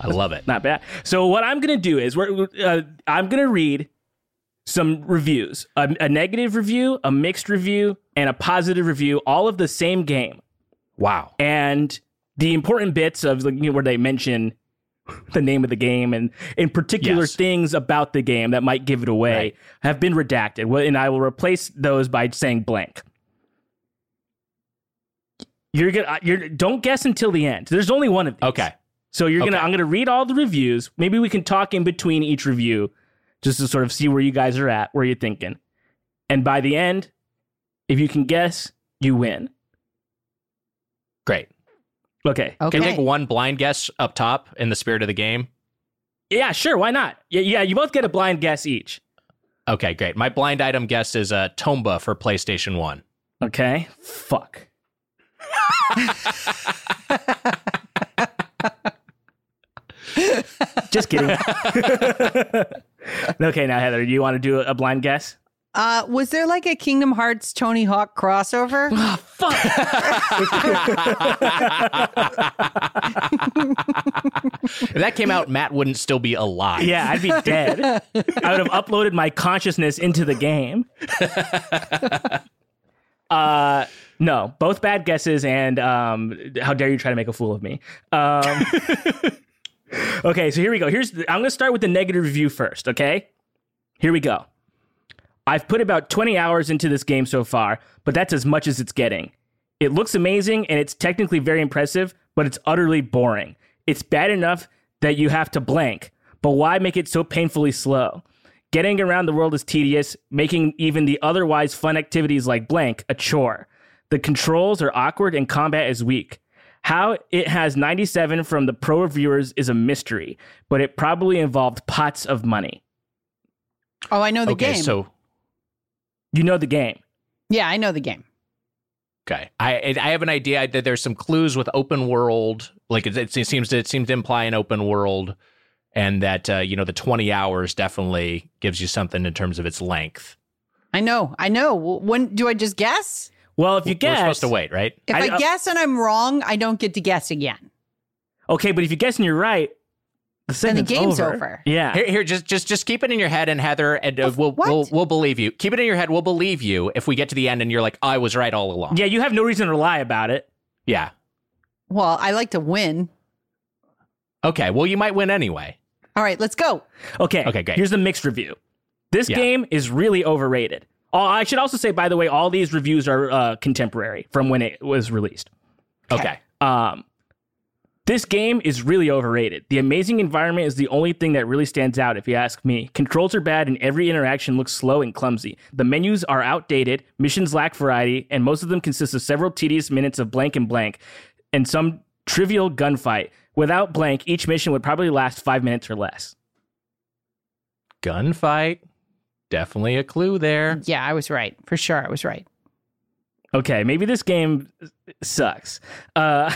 I love it. Not bad. So what I'm gonna do is we're uh, I'm gonna read some reviews, a, a negative review, a mixed review, and a positive review, all of the same game. Wow. and the important bits of you know, where they mention the name of the game and in particular Yes. things about the game that might give it away Right. have been redacted and i will replace those by saying blank you're gonna you're don't guess until the end there's only one of these Okay. So you're gonna Okay. i'm gonna read all the reviews maybe we can talk in between each review just to sort of see where you guys are at where you're thinking and by the end if you can guess you win Great. okay Okay. Can you take one blind guess up top in the spirit of the game? Yeah, sure. Why not? Yeah, yeah. You both get a blind guess each. Okay, great. My blind item guess is uh, Tomba for PlayStation 1. Okay. Fuck. Just kidding. okay, now Heather, do you want to do a blind guess? Uh, was there like a Kingdom Hearts Tony Hawk crossover? Fuck. If that came out, Matt wouldn't still be alive. yeah, I'd be dead. I would have uploaded my consciousness into the game. Uh, no, both bad guesses, and um, how dare you try to make a fool of me? Um, okay, so here we go. Here's the, I'm going to start with the negative review first. Okay, here we go. I've put about 20 hours into this game so far, but that's as much as it's getting. It looks amazing and it's technically very impressive, but it's utterly boring. It's bad enough that you have to blank, but why make it so painfully slow? Getting around the world is tedious, making even the otherwise fun activities like blank a chore. The controls are awkward and combat is weak. How it has 97 from the pro reviewers is a mystery, but it probably involved pots of money. Oh, I know the okay, game. so You know the game. yeah, I know the game. okay, I I have an idea that there's some clues with open world. Like it, it seems to it seems to imply an open world, and that uh, you know the 20 hours definitely gives you something in terms of its length. I know. I know. When do I just guess? Well, if you guess, We're supposed to wait, right? If I- I, uh, guess and I'm wrong, I don't get to guess again. okay, but if you guess and you're right, the Then the segment's game's over. Yeah. Here, here, just just just keep it in your head, and Heather, and uh, we'll what? we'll we'll believe you. Keep it in your head. We'll believe you if we get to the end and you're like, I was right all along. yeah, you have no reason to lie about it. Yeah. Well, I like to win. Okay. Well, you might win anyway. All right, let's go. Okay. Okay, great. Here's the mixed review. This Yeah. game is really overrated. Oh, I should also say, by the way, all these reviews are uh, contemporary from when it was released. Okay. Um, this game is really overrated. The amazing environment is the only thing that really stands out, if you ask me. Controls are bad, and every interaction looks slow and clumsy. The menus are outdated, missions lack variety, and most of them consist of several tedious minutes of blank and blank, and some trivial gunfight. Without blank, each mission would probably last five minutes or less. Gunfight. Definitely a clue there. Yeah, I was right. For sure, I was right. Okay, maybe this game sucks. Uh,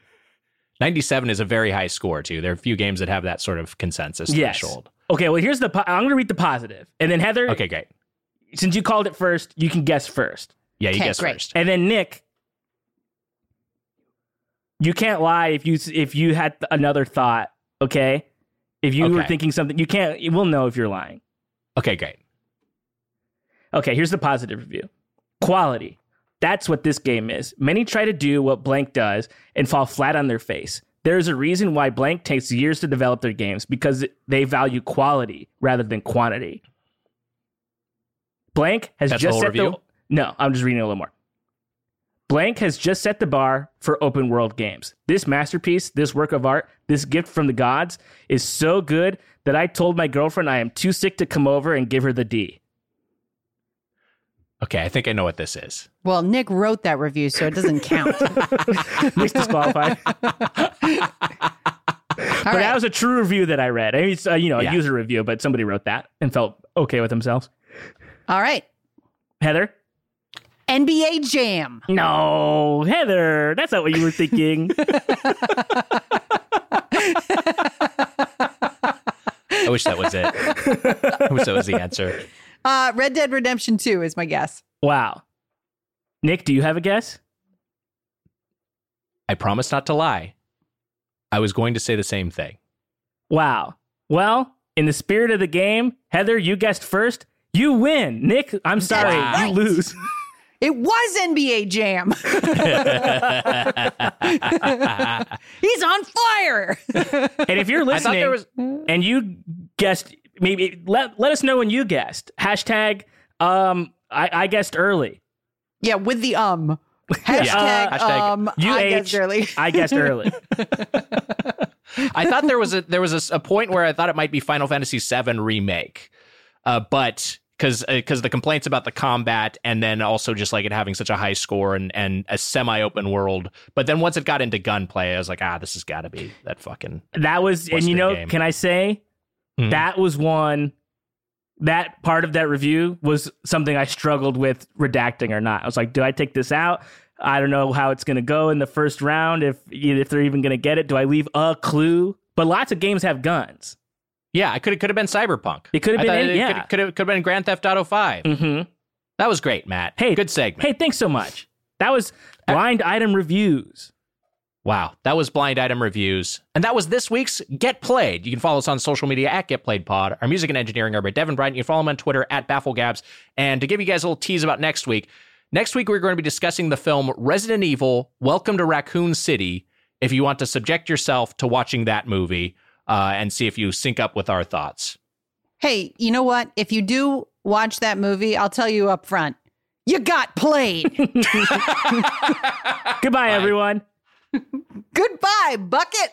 97 is a very high score, too. There are a few games that have that sort of consensus yes. threshold. Okay, well, here's the. Po- I'm going to read the positive, and then Heather. Okay, great. Since you called it first, you can guess first. Yeah, you Okay, guess great. first. And then Nick, you can't lie if you if you had another thought. Okay, if you were thinking something, you can't. We'll know if you're lying. Okay, great. Okay, here's the positive review. Quality. That's what this game is. Many try to do what Blank does and fall flat on their face. There is a reason why Blank takes years to develop their games because they value quality rather than quantity. Blank has That's just set review? the No, I'm just reading a little more. Blank has just set the bar for open world games. This masterpiece, this work of art, this gift from the gods is so good that I told my girlfriend I am too sick to come over and give her the D. Okay, I think I know what this is. Well, Nick wrote that review, so it doesn't count. Nick's disqualified. All but right. that was a true review that I read. I mean, it's uh, you know a Yeah. user review, but somebody wrote that and felt okay with themselves. All right. Heather, NBA Jam. no, Heather, that's not what you were thinking. I wish that was it. I wish that was the answer. Uh, Red Dead Redemption 2 is my guess. wow, Nick, do you have a guess? I promise not to lie. I was going to say the same thing. Wow. Well, in the spirit of the game, Heather, you guessed first. You win. Nick, I'm sorry, Wow. you lose. It was NBA Jam. He's on fire. And if you're I listening there was. and you guessed, maybe let let us know when you guessed. Hashtag um I, I guessed early. yeah, with the um. Hashtag, Uh, hashtag um. I guessed early. I guessed early. I thought there was a there was a, s- a point where I thought it might be Final Fantasy VII remake, uh, but because because the complaints about the combat and then also just like it having such a high score and and a semi open world. But then once it got into gunplay, I was like, ah, this has got to be that fucking. That was, and you know, game. can I say Mhm. that was one. That part of that review was something I struggled with redacting or not. I was like, do I take this out? I don't know how it's going to go in the first round. If if they're even going to get it, do I leave a clue? But lots of games have guns. Yeah, it could have could have been Cyberpunk. It could have been it yeah. could have could have been Grand Theft Auto Five. Mm-hmm. That was great, Matt. Hey, good segment. Hey, thanks so much. That was blind item reviews. Wow, that was blind item reviews, and that was this week's Get Played. You can follow us on social media at Get Played Pod. Our music and engineering are by Devin Bryant. You can follow him on Twitter at BaffleGabs. And to give you guys a little tease about next week, next week we're going to be discussing the film Resident Evil: Welcome to Raccoon City. If you want to subject yourself to watching that movie uh, and see if you sync up with our thoughts. Hey, you know what? If you do watch that movie, I'll tell you up front. You got played. Goodbye, everyone. Goodbye, Bucket.